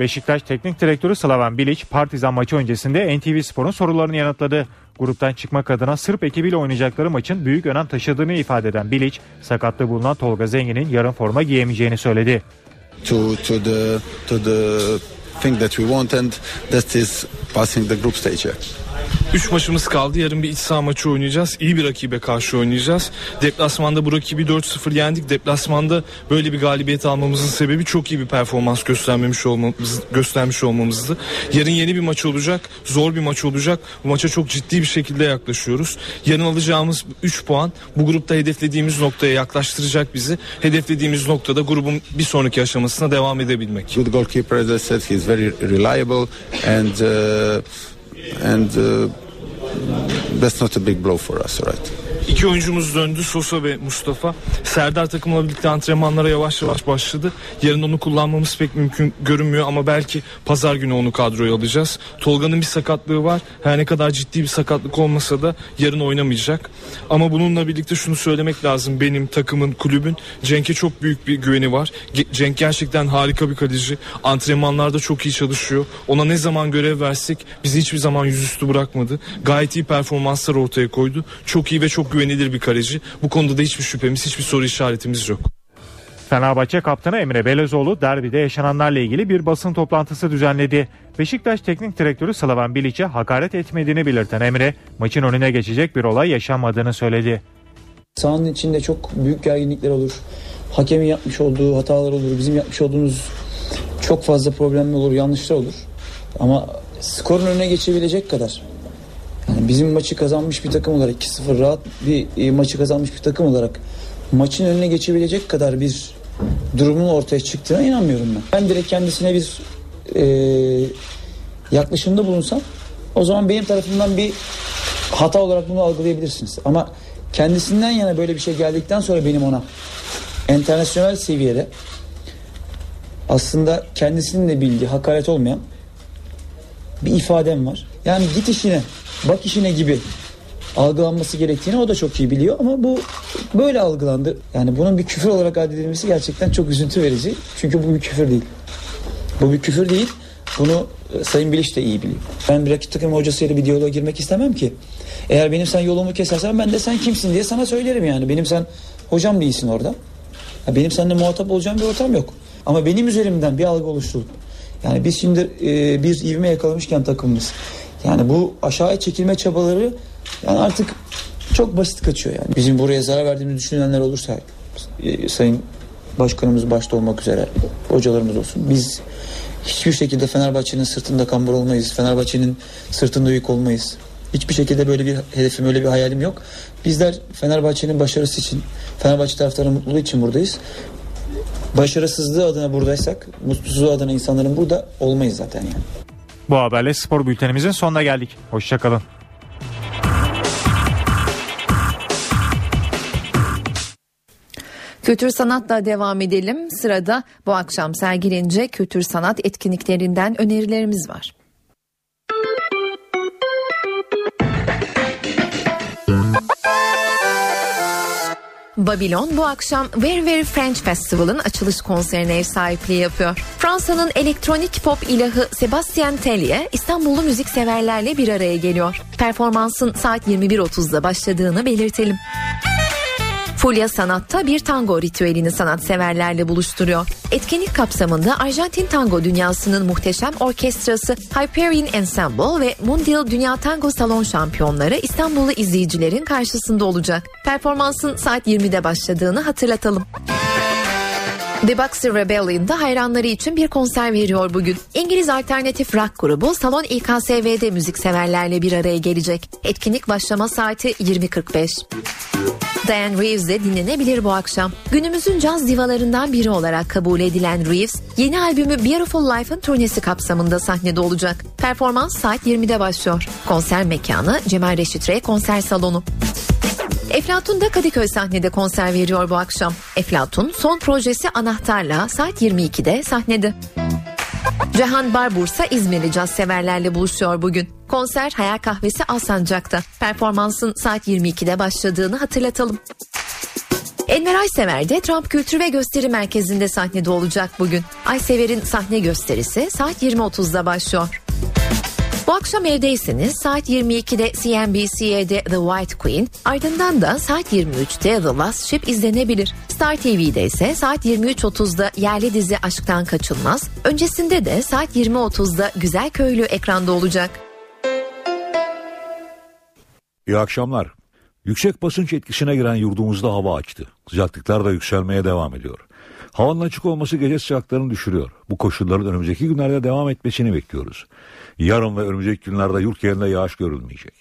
Beşiktaş Teknik Direktörü Slaven Bilic Partizan maçı öncesinde NTV Spor'un sorularını yanıtladı. Gruptan çıkmak adına Sırp ekibiyle oynayacakları maçın büyük önem taşıdığını ifade eden Bilic, sakatlığı bulunan Tolga Zengin'in yarın forma giyemeyeceğini söyledi. To, to the, to the thing that we want and that is passing the group stage. 3 maçımız kaldı. Yarın bir iç saha maçı oynayacağız. İyi bir rakibe karşı oynayacağız. Deplasmanda bu rakibi 4-0 yendik. Deplasmanda böyle bir galibiyet almamızın sebebi çok iyi bir performans göstermemiş olmamız, göstermiş olmamızdı. Yarın yeni bir maç olacak. Zor bir maç olacak. Bu maça çok ciddi bir şekilde yaklaşıyoruz. Yarın alacağımız 3 puan bu grupta hedeflediğimiz noktaya yaklaştıracak bizi. Hedeflediğimiz noktada grubun bir sonraki aşamasına devam edebilmek. Good goalkeeper as I said he is very reliable and uh, and uh, that's not a big blow for us, right? İki oyuncumuz döndü Sosa ve Mustafa. Serdar takımla birlikte antrenmanlara yavaş yavaş başladı. Yarın onu kullanmamız pek mümkün görünmüyor ama belki pazar günü onu kadroya alacağız. Tolga'nın bir sakatlığı var. Her ne kadar ciddi bir sakatlık olmasa da yarın oynamayacak. Ama bununla birlikte şunu söylemek lazım. Benim takımın, kulübün Cenk'e çok büyük bir güveni var. Cenk gerçekten harika bir kaleci. Antrenmanlarda çok iyi çalışıyor. Ona ne zaman görev versek bizi hiçbir zaman yüzüstü bırakmadı. Gayet iyi performanslar ortaya koydu. Çok iyi ve çok güvenilir bir kaleci. Bu konuda da hiçbir şüphemiz, hiçbir soru işaretimiz yok. Fenerbahçe kaptanı Emre Belezoğlu derbide yaşananlarla ilgili bir basın toplantısı düzenledi. Beşiktaş Teknik Direktörü Slaven Bilic'e hakaret etmediğini belirten Emre, maçın önüne geçecek bir olay yaşanmadığını söyledi. Sahanın içinde çok büyük gerginlikler olur. Hakemin yapmış olduğu hatalar olur. Bizim yapmış olduğumuz çok fazla problemler olur, yanlışlar olur. Ama skorun önüne geçebilecek kadar yani bizim maçı kazanmış bir takım olarak 2-0 rahat bir e, maçı kazanmış bir takım olarak maçın önüne geçebilecek kadar bir durumun ortaya çıktığına inanmıyorum ben. Ben direkt kendisine bir e, yaklaşımda bulunsam o zaman benim tarafımdan bir hata olarak bunu algılayabilirsiniz. Ama kendisinden yana böyle bir şey geldikten sonra benim ona internasyonel seviyede aslında kendisinin de bildiği hakaret olmayan bir ifadem var. Yani git işine bak işine gibi algılanması gerektiğini o da çok iyi biliyor ama bu böyle algılandı. Yani bunun bir küfür olarak addedilmesi gerçekten çok üzüntü verici. Çünkü bu bir küfür değil. Bu bir küfür değil. Bunu e, Sayın Bilic de iyi biliyor. Ben bir rakip takım hocasıyla bir diyaloğa girmek istemem ki. Eğer benim sen yolumu kesersen ben de sen kimsin diye sana söylerim yani. Benim sen hocam değilsin orada. Benim seninle muhatap olacağım bir ortam yok. Ama benim üzerimden bir algı oluşturup yani biz şimdi e, bir ivme yakalamışken takımımız yani bu aşağıya çekilme çabaları yani artık çok basit kaçıyor yani. Bizim buraya zarar verdiğimizi düşünenler olursa e, Sayın Başkanımız başta olmak üzere hocalarımız olsun. Biz hiçbir şekilde Fenerbahçe'nin sırtında kambur olmayız. Fenerbahçe'nin sırtında yük olmayız. Hiçbir şekilde böyle bir hedefim, öyle bir hayalim yok. Bizler Fenerbahçe'nin başarısı için, Fenerbahçe taraftarının mutluluğu için buradayız. Başarısızlığı adına buradaysak, mutsuzluğu adına insanların burada olmayız zaten yani. Bu haberle spor bültenimizin sonuna geldik. Hoşçakalın. Kültür sanatla devam edelim. Sırada bu akşam sergilenecek kültür sanat etkinliklerinden önerilerimiz var. Babylon bu akşam Very Very French Festival'ın açılış konserine ev sahipliği yapıyor. Fransa'nın elektronik pop ilahı Sebastien Tellier İstanbullu müzik severlerle bir araya geliyor. Performansın saat 21.30'da başladığını belirtelim. Fulya Sanat'ta bir tango ritüelini sanatseverlerle buluşturuyor. Etkinlik kapsamında Arjantin tango dünyasının muhteşem orkestrası Hyperion Ensemble ve Mundial Dünya Tango Salon şampiyonları İstanbullu izleyicilerin karşısında olacak. Performansın saat 20'de başladığını hatırlatalım. The Boxer Rebellion'da hayranları için bir konser veriyor bugün. İngiliz alternatif rock grubu Salon İKSV'de müzikseverlerle bir araya gelecek. Etkinlik başlama saati 20.45. Diane Reeves de dinlenebilir bu akşam. Günümüzün caz divalarından biri olarak kabul edilen Reeves, yeni albümü Beautiful Life'ın turnesi kapsamında sahnede olacak. Performans saat 20'de başlıyor. Konser mekanı Cemal Reşit Rey konser salonu. Eflatun da Kadıköy sahnede konser veriyor bu akşam. Eflatun son projesi Anahtar'la saat 22'de sahnede. Cihan Barbursa İzmirli caz severlerle buluşuyor bugün. Konser Hayal Kahvesi Alsancak'ta. Performansın saat 22'de başladığını hatırlatalım. Enver Aysever de Trump Kültür ve Gösteri Merkezi'nde sahnede olacak bugün. Aysever'in sahne gösterisi saat 20.30'da başlıyor. Bu akşam evdeyseniz saat 22'de CNBC'de The White Queen, ardından da saat 23'te The Last Ship izlenebilir. Star TV'de ise saat 23.30'da yerli dizi Aşktan Kaçılmaz, öncesinde de saat 20.30'da Güzel Köylü ekranda olacak. İyi akşamlar. Yüksek basınç etkisine giren yurdumuzda hava açtı. Sıcaklıklar da yükselmeye devam ediyor. Havanın açık olması gece sıcaklarını düşürüyor. Bu koşulların önümüzdeki günlerde devam etmesini bekliyoruz. Yarın ve önümüzdeki günlerde yurt yerinde yağış görülmeyecek.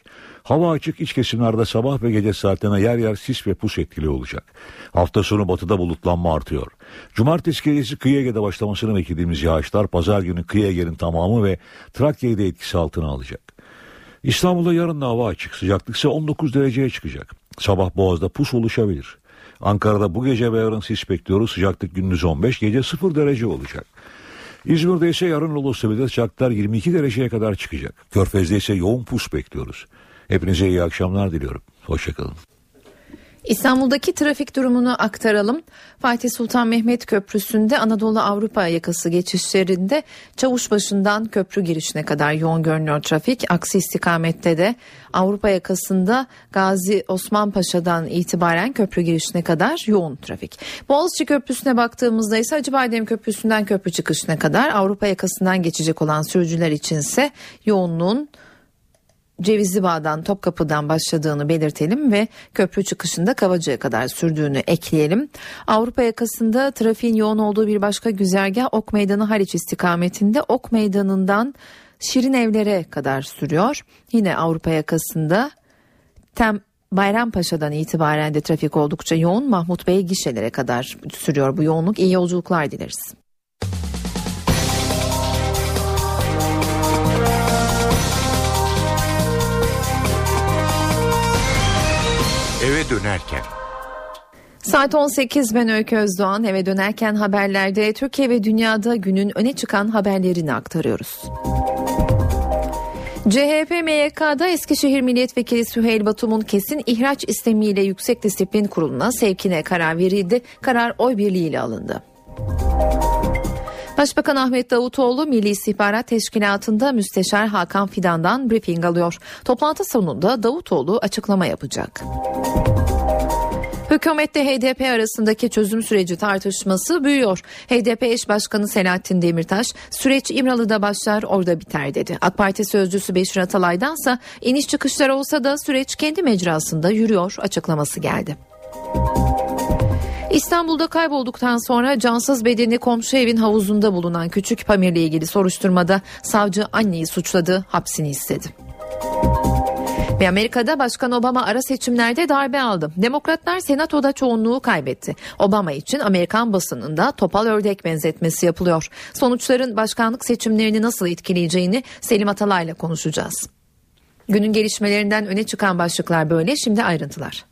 Hava açık iç kesimlerde sabah ve gece saatlerine yer yer sis ve pus etkili olacak. Hafta sonu batıda bulutlanma artıyor. Cumartesi gecesi kıyı Ege'de başlamasını beklediğimiz yağışlar pazar günü kıyı Ege'nin tamamı ve Trakya'yı da etkisi altına alacak. İstanbul'da yarın da hava açık. Sıcaklık ise 19 dereceye çıkacak. Sabah Boğaz'da pus oluşabilir. Ankara'da bu gece ve yarın sis bekliyoruz. Sıcaklık gündüz 15, gece 0 derece olacak. İzmir'de ise yarın de sıcaklıklar 22 dereceye kadar çıkacak. Körfez'de ise yoğun pus bekliyoruz. Hepinize iyi akşamlar diliyorum. Hoşçakalın. İstanbul'daki trafik durumunu aktaralım. Fatih Sultan Mehmet Köprüsü'nde Anadolu Avrupa yakası geçişlerinde Çavuşbaşı'ndan köprü girişine kadar yoğun görünüyor trafik. Aksi istikamette de Avrupa yakasında Gazi Osman Paşa'dan itibaren köprü girişine kadar yoğun trafik. Boğaziçi Köprüsü'ne baktığımızda ise Acıbadem Köprüsü'nden köprü çıkışına kadar Avrupa yakasından geçecek olan sürücüler içinse yoğunluğun Cevizli Bağ'dan Topkapı'dan başladığını belirtelim ve köprü çıkışında Kavacı'ya kadar sürdüğünü ekleyelim. Avrupa yakasında trafiğin yoğun olduğu bir başka güzergah Ok Meydanı Haliç istikametinde Ok Meydanı'ndan Şirin Evler'e kadar sürüyor. Yine Avrupa yakasında Tem Bayrampaşa'dan itibaren de trafik oldukça yoğun. Mahmut Bey gişelere kadar sürüyor bu yoğunluk. İyi yolculuklar dileriz. Eve dönerken. Saat 18 ben Öykü Özdoğan eve dönerken haberlerde Türkiye ve dünyada günün öne çıkan haberlerini aktarıyoruz. CHP MYK'da Eskişehir Milletvekili Süheyl Batum'un kesin ihraç istemiyle Yüksek Disiplin Kurulu'na sevkine karar verildi. Karar oy birliğiyle alındı. Başbakan Ahmet Davutoğlu Milli İstihbarat Teşkilatı'nda Müsteşar Hakan Fidan'dan briefing alıyor. Toplantı sonunda Davutoğlu açıklama yapacak. Hükümette HDP arasındaki çözüm süreci tartışması büyüyor. HDP eş başkanı Selahattin Demirtaş süreç İmralı'da başlar orada biter dedi. AK Parti sözcüsü Beşir Atalay'dansa iniş çıkışlar olsa da süreç kendi mecrasında yürüyor açıklaması geldi. İstanbul'da kaybolduktan sonra cansız bedeni komşu evin havuzunda bulunan küçük Pamir'le ilgili soruşturmada savcı anneyi suçladı, hapsini istedi. Ve Amerika'da Başkan Obama ara seçimlerde darbe aldı. Demokratlar senatoda çoğunluğu kaybetti. Obama için Amerikan basınında topal ördek benzetmesi yapılıyor. Sonuçların başkanlık seçimlerini nasıl etkileyeceğini Selim Atalay'la konuşacağız. Günün gelişmelerinden öne çıkan başlıklar böyle. Şimdi ayrıntılar.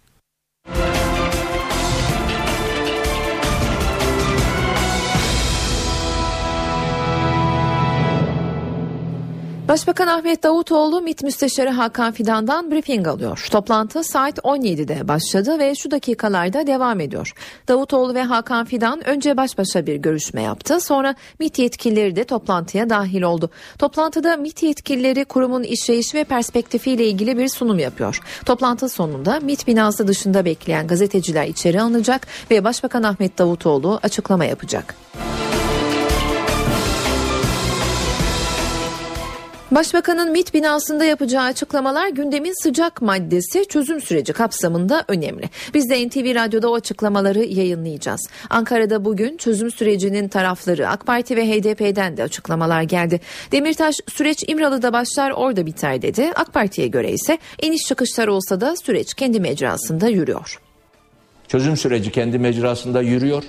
Başbakan Ahmet Davutoğlu MİT Müsteşarı Hakan Fidan'dan briefing alıyor. Toplantı saat 17'de başladı ve şu dakikalarda devam ediyor. Davutoğlu ve Hakan Fidan önce baş başa bir görüşme yaptı. Sonra MİT yetkilileri de toplantıya dahil oldu. Toplantıda MİT yetkilileri kurumun işleyişi ve perspektifiyle ilgili bir sunum yapıyor. Toplantı sonunda MİT binası dışında bekleyen gazeteciler içeri alınacak ve Başbakan Ahmet Davutoğlu açıklama yapacak. Başbakanın MİT binasında yapacağı açıklamalar gündemin sıcak maddesi çözüm süreci kapsamında önemli. Biz de NTV Radyo'da o açıklamaları yayınlayacağız. Ankara'da bugün çözüm sürecinin tarafları AK Parti ve HDP'den de açıklamalar geldi. Demirtaş süreç İmralı'da başlar orada biter dedi. AK Parti'ye göre ise iniş çıkışlar olsa da süreç kendi mecrasında yürüyor. Çözüm süreci kendi mecrasında yürüyor.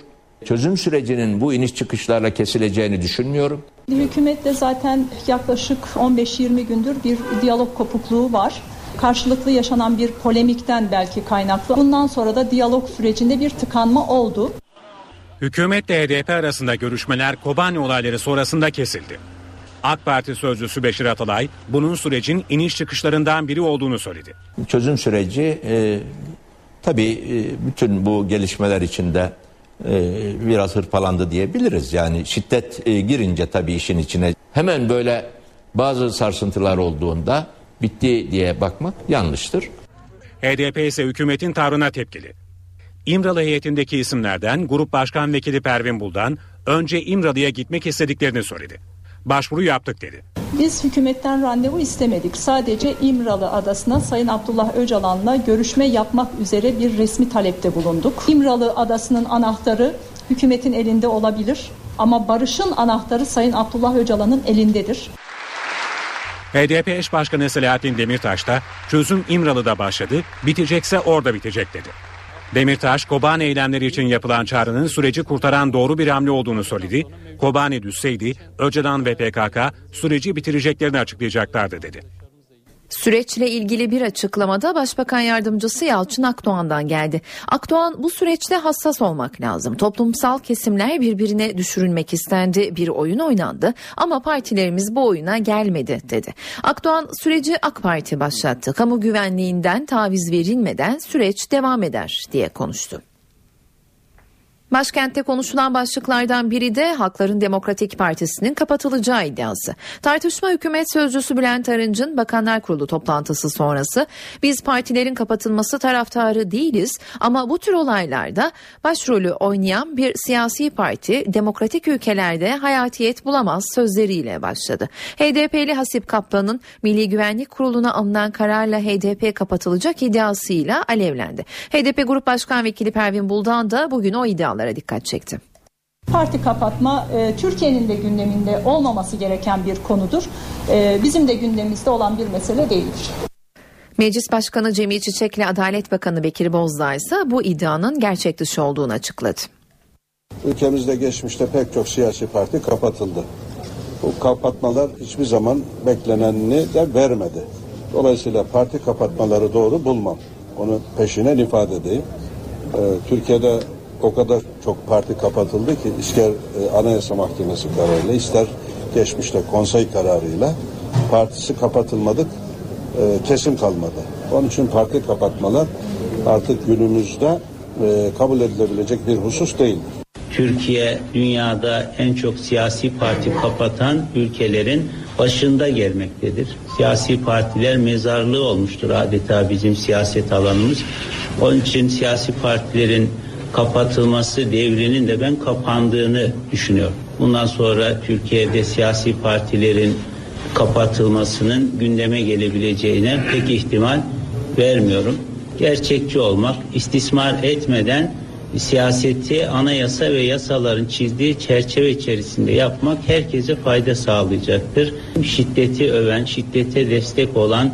Çözüm sürecinin bu iniş çıkışlarla kesileceğini düşünmüyorum. Hükümetle zaten yaklaşık 15-20 gündür bir diyalog kopukluğu var. Karşılıklı yaşanan bir polemikten belki kaynaklı. Bundan sonra da diyalog sürecinde bir tıkanma oldu. Hükümetle HDP arasında görüşmeler Kobani olayları sonrasında kesildi. AK Parti sözcüsü Beşir Atalay bunun sürecin iniş çıkışlarından biri olduğunu söyledi. Çözüm süreci e, tabii e, bütün bu gelişmeler içinde e, biraz hırpalandı diyebiliriz. Yani şiddet e, girince tabii işin içine hemen böyle bazı sarsıntılar olduğunda bitti diye bakmak yanlıştır. HDP ise hükümetin tavrına tepkili. İmralı heyetindeki isimlerden Grup Başkan Vekili Pervin Buldan önce İmralı'ya gitmek istediklerini söyledi. Başvuru yaptık dedi. Biz hükümetten randevu istemedik. Sadece İmralı Adası'na Sayın Abdullah Öcalan'la görüşme yapmak üzere bir resmi talepte bulunduk. İmralı Adası'nın anahtarı hükümetin elinde olabilir ama barışın anahtarı Sayın Abdullah Öcalan'ın elindedir. HDP eş başkanı Selahattin Demirtaş da çözüm İmralı'da başladı, bitecekse orada bitecek dedi. Demirtaş, Kobani eylemleri için yapılan çağrının süreci kurtaran doğru bir hamle olduğunu söyledi. Kobani düşseydi Öcalan ve PKK süreci bitireceklerini açıklayacaklardı dedi. Süreçle ilgili bir açıklamada Başbakan Yardımcısı Yalçın Akdoğan'dan geldi. Akdoğan bu süreçte hassas olmak lazım. Toplumsal kesimler birbirine düşürülmek istendi. Bir oyun oynandı ama partilerimiz bu oyuna gelmedi dedi. Akdoğan süreci AK Parti başlattı. Kamu güvenliğinden taviz verilmeden süreç devam eder diye konuştu. Başkentte konuşulan başlıklardan biri de Halkların Demokratik Partisi'nin kapatılacağı iddiası. Tartışma hükümet sözcüsü Bülent Arınç'ın Bakanlar Kurulu toplantısı sonrası biz partilerin kapatılması taraftarı değiliz ama bu tür olaylarda başrolü oynayan bir siyasi parti demokratik ülkelerde hayatiyet bulamaz sözleriyle başladı. HDP'li Hasip Kaplan'ın Milli Güvenlik Kurulu'na alınan kararla HDP kapatılacak iddiasıyla alevlendi. HDP Grup Başkan Vekili Pervin Buldan da bugün o iddiaları dikkat çekti. Parti kapatma e, Türkiye'nin de gündeminde olmaması gereken bir konudur. E, bizim de gündemimizde olan bir mesele değildir. Meclis Başkanı Cemil Çiçek'le Adalet Bakanı Bekir Bozdağ ise bu iddianın gerçek dışı olduğunu açıkladı. Ülkemizde geçmişte pek çok siyasi parti kapatıldı. Bu kapatmalar hiçbir zaman beklenenini de vermedi. Dolayısıyla parti kapatmaları doğru bulmam. Onu peşinen ifade edeyim. Ee, Türkiye'de o kadar çok parti kapatıldı ki ister e, Anayasa Mahkemesi kararıyla ister geçmişte konsey kararıyla partisi kapatılmadık e, kesim kalmadı. Onun için parti kapatmalar artık günümüzde e, kabul edilebilecek bir husus değildir. Türkiye dünyada en çok siyasi parti kapatan ülkelerin başında gelmektedir. Siyasi partiler mezarlığı olmuştur adeta bizim siyaset alanımız. Onun için siyasi partilerin kapatılması devrinin de ben kapandığını düşünüyorum. Bundan sonra Türkiye'de siyasi partilerin kapatılmasının gündeme gelebileceğine pek ihtimal vermiyorum. Gerçekçi olmak, istismar etmeden siyaseti anayasa ve yasaların çizdiği çerçeve içerisinde yapmak herkese fayda sağlayacaktır. Şiddeti öven, şiddete destek olan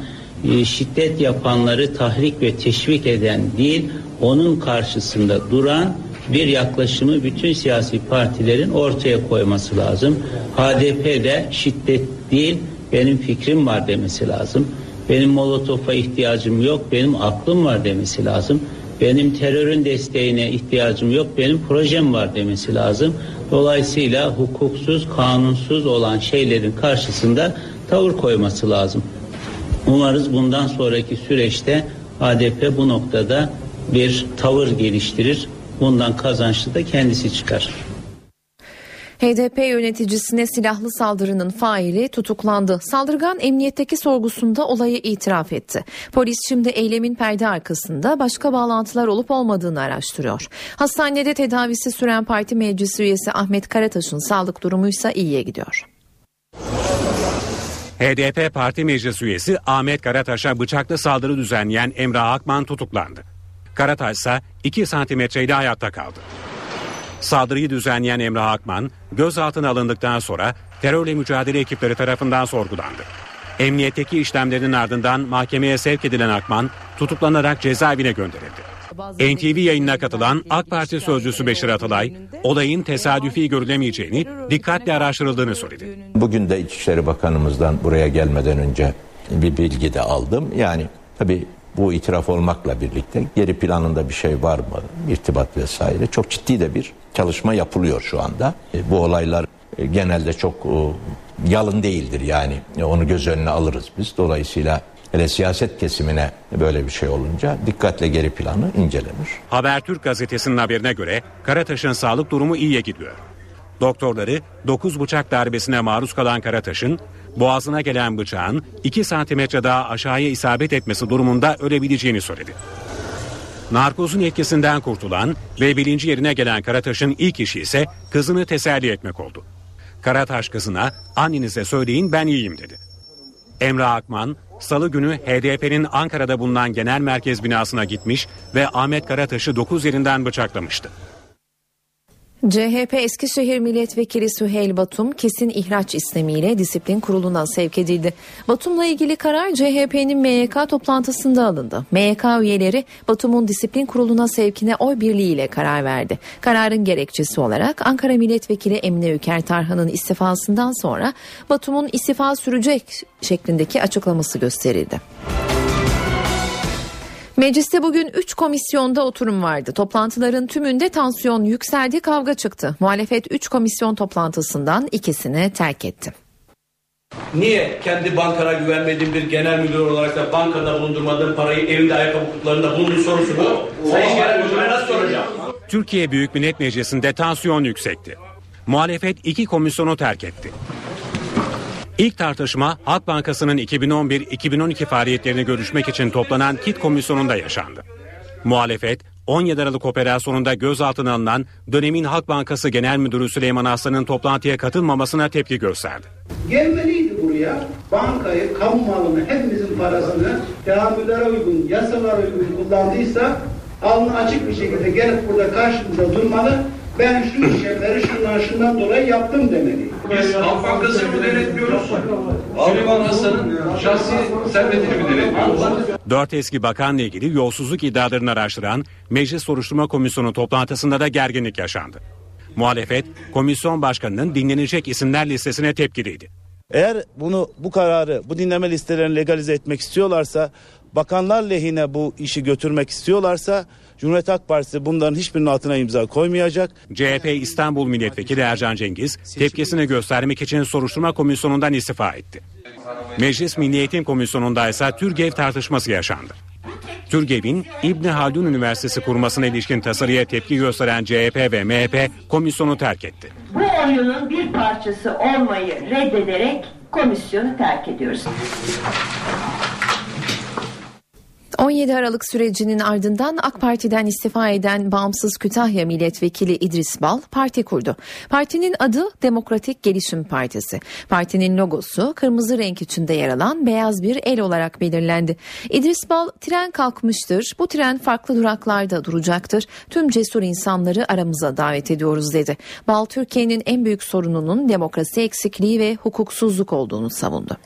e, şiddet yapanları tahrik ve teşvik eden değil, onun karşısında duran bir yaklaşımı bütün siyasi partilerin ortaya koyması lazım. HDP'de şiddet değil, benim fikrim var demesi lazım. Benim molotofa ihtiyacım yok, benim aklım var demesi lazım. Benim terörün desteğine ihtiyacım yok, benim projem var demesi lazım. Dolayısıyla hukuksuz, kanunsuz olan şeylerin karşısında tavır koyması lazım. Umarız bundan sonraki süreçte HDP bu noktada bir tavır geliştirir. Bundan kazançlı da kendisi çıkar. HDP yöneticisine silahlı saldırının faili tutuklandı. Saldırgan emniyetteki sorgusunda olayı itiraf etti. Polis şimdi eylemin perde arkasında başka bağlantılar olup olmadığını araştırıyor. Hastanede tedavisi süren parti meclis üyesi Ahmet Karataş'ın sağlık durumuysa iyiye gidiyor. HDP Parti Meclis Üyesi Ahmet Karataş'a bıçaklı saldırı düzenleyen Emrah Akman tutuklandı. Karataş ise 2 santimetreyle hayatta kaldı. Saldırıyı düzenleyen Emrah Akman gözaltına alındıktan sonra terörle mücadele ekipleri tarafından sorgulandı. Emniyetteki işlemlerin ardından mahkemeye sevk edilen Akman tutuklanarak cezaevine gönderildi. NTV yayınına katılan AK Parti sözcüsü Beşir Atalay, olayın tesadüfi görülemeyeceğini, dikkatle araştırıldığını söyledi. Bugün de İçişleri Bakanımızdan buraya gelmeden önce bir bilgi de aldım. Yani tabii bu itiraf olmakla birlikte geri planında bir şey var mı? İrtibat vesaire. Çok ciddi de bir çalışma yapılıyor şu anda. E, bu olaylar e, genelde çok e, yalın değildir yani. Onu göz önüne alırız biz. Dolayısıyla hele siyaset kesimine böyle bir şey olunca dikkatle geri planı incelenir. Habertürk gazetesinin haberine göre Karataş'ın sağlık durumu iyiye gidiyor. Doktorları 9 bıçak darbesine maruz kalan Karataş'ın boğazına gelen bıçağın 2 santimetre daha aşağıya isabet etmesi durumunda ölebileceğini söyledi. Narkozun etkisinden kurtulan ve bilinci yerine gelen Karataş'ın ilk işi ise kızını teselli etmek oldu. Karataş kızına annenize söyleyin ben iyiyim dedi. Emrah Akman salı günü HDP'nin Ankara'da bulunan genel merkez binasına gitmiş ve Ahmet Karataş'ı 9 yerinden bıçaklamıştı. CHP Eskişehir Milletvekili Süheyl Batum kesin ihraç istemiyle disiplin kuruluna sevk edildi. Batum'la ilgili karar CHP'nin MYK toplantısında alındı. MYK üyeleri Batum'un disiplin kuruluna sevkine oy birliğiyle karar verdi. Kararın gerekçesi olarak Ankara Milletvekili Emine Üker Tarhan'ın istifasından sonra Batum'un istifa sürecek şeklindeki açıklaması gösterildi. Mecliste bugün 3 komisyonda oturum vardı. Toplantıların tümünde tansiyon yükseldi, kavga çıktı. Muhalefet 3 komisyon toplantısından ikisini terk etti. Niye kendi bankana güvenmediğim bir genel müdür olarak da bankada bulundurmadığım parayı evinde ayakkabı kutularında bulunduğu sorusunu Sayın Genel Müdür'e nasıl soracağım? Türkiye Büyük Millet Meclisi'nde tansiyon yüksekti. Muhalefet iki komisyonu terk etti. İlk tartışma Halk Bankası'nın 2011-2012 faaliyetlerini görüşmek için toplanan KİT komisyonunda yaşandı. Muhalefet 17 Aralık operasyonunda gözaltına alınan dönemin Halk Bankası Genel Müdürü Süleyman Aslan'ın toplantıya katılmamasına tepki gösterdi. Gelmeliydi buraya bankayı, kamu malını, hepimizin parasını teamüllere uygun, yasalara uygun kullandıysa alnı açık bir şekilde gelip burada karşımıza durmalı. Ben şu işlemleri şundan şundan dolayı yaptım demeli. Biz Halk Bankası'nı mı denetliyoruz? Süleyman Hasan'ın şahsi servetini mi denetliyoruz? Dört eski bakanla ilgili yolsuzluk iddialarını araştıran Meclis Soruşturma Komisyonu toplantısında da gerginlik yaşandı. Muhalefet, komisyon başkanının dinlenecek isimler listesine tepkiliydi. Eğer bunu bu kararı bu dinleme listelerini legalize etmek istiyorlarsa bakanlar lehine bu işi götürmek istiyorlarsa Cumhuriyet Halk Partisi bunların hiçbirinin altına imza koymayacak. CHP İstanbul Milletvekili Ercan Cengiz tepkisini göstermek için soruşturma komisyonundan istifa etti. Meclis Milli Eğitim Komisyonu'nda ise TÜRGEV tartışması yaşandı. TÜRGEV'in İbni Haldun Üniversitesi kurmasına ilişkin tasarıya tepki gösteren CHP ve MHP komisyonu terk etti. Bu oyunun bir parçası olmayı reddederek komisyonu terk ediyoruz. 17 Aralık sürecinin ardından AK Parti'den istifa eden bağımsız Kütahya Milletvekili İdris Bal parti kurdu. Partinin adı Demokratik Gelişim Partisi. Partinin logosu kırmızı renk içinde yer alan beyaz bir el olarak belirlendi. İdris Bal tren kalkmıştır. Bu tren farklı duraklarda duracaktır. Tüm cesur insanları aramıza davet ediyoruz dedi. Bal Türkiye'nin en büyük sorununun demokrasi eksikliği ve hukuksuzluk olduğunu savundu.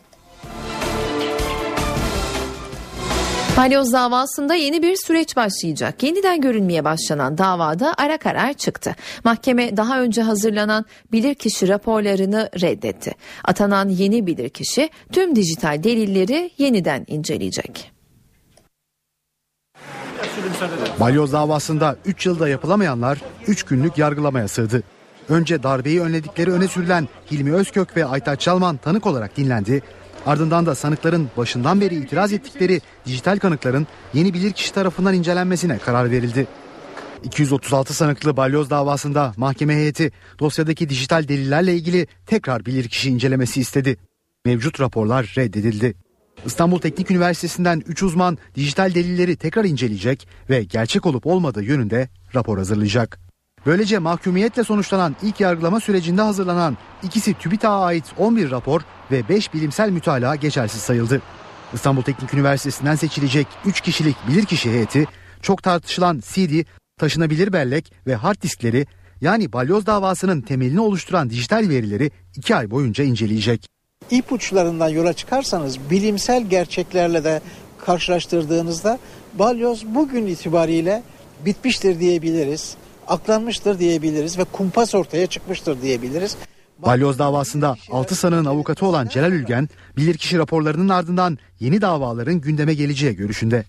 Balyoz davasında yeni bir süreç başlayacak. Yeniden görülmeye başlanan davada ara karar çıktı. Mahkeme daha önce hazırlanan bilirkişi raporlarını reddetti. Atanan yeni bilirkişi tüm dijital delilleri yeniden inceleyecek. Balyoz davasında 3 yılda yapılamayanlar 3 günlük yargılamaya sığdı. Önce darbeyi önledikleri öne sürülen Hilmi Özkök ve Aytaç Çalman tanık olarak dinlendi. Ardından da sanıkların başından beri itiraz ettikleri dijital kanıtların yeni bilirkişi tarafından incelenmesine karar verildi. 236 sanıklı balyoz davasında mahkeme heyeti dosyadaki dijital delillerle ilgili tekrar bilirkişi incelemesi istedi. Mevcut raporlar reddedildi. İstanbul Teknik Üniversitesi'nden 3 uzman dijital delilleri tekrar inceleyecek ve gerçek olup olmadığı yönünde rapor hazırlayacak. Böylece mahkumiyetle sonuçlanan ilk yargılama sürecinde hazırlanan ikisi TÜBİTAK'a ait 11 rapor ve 5 bilimsel mütalaa geçersiz sayıldı. İstanbul Teknik Üniversitesi'nden seçilecek 3 kişilik bilirkişi heyeti çok tartışılan CD, taşınabilir bellek ve hard diskleri yani balyoz davasının temelini oluşturan dijital verileri 2 ay boyunca inceleyecek. İpuçlarından yola çıkarsanız bilimsel gerçeklerle de karşılaştırdığınızda balyoz bugün itibariyle bitmiştir diyebiliriz aklanmıştır diyebiliriz ve kumpas ortaya çıkmıştır diyebiliriz. Balyoz davasında 6 sanığın avukatı olan Celal Ülgen, bilirkişi raporlarının ardından yeni davaların gündeme geleceği görüşünde.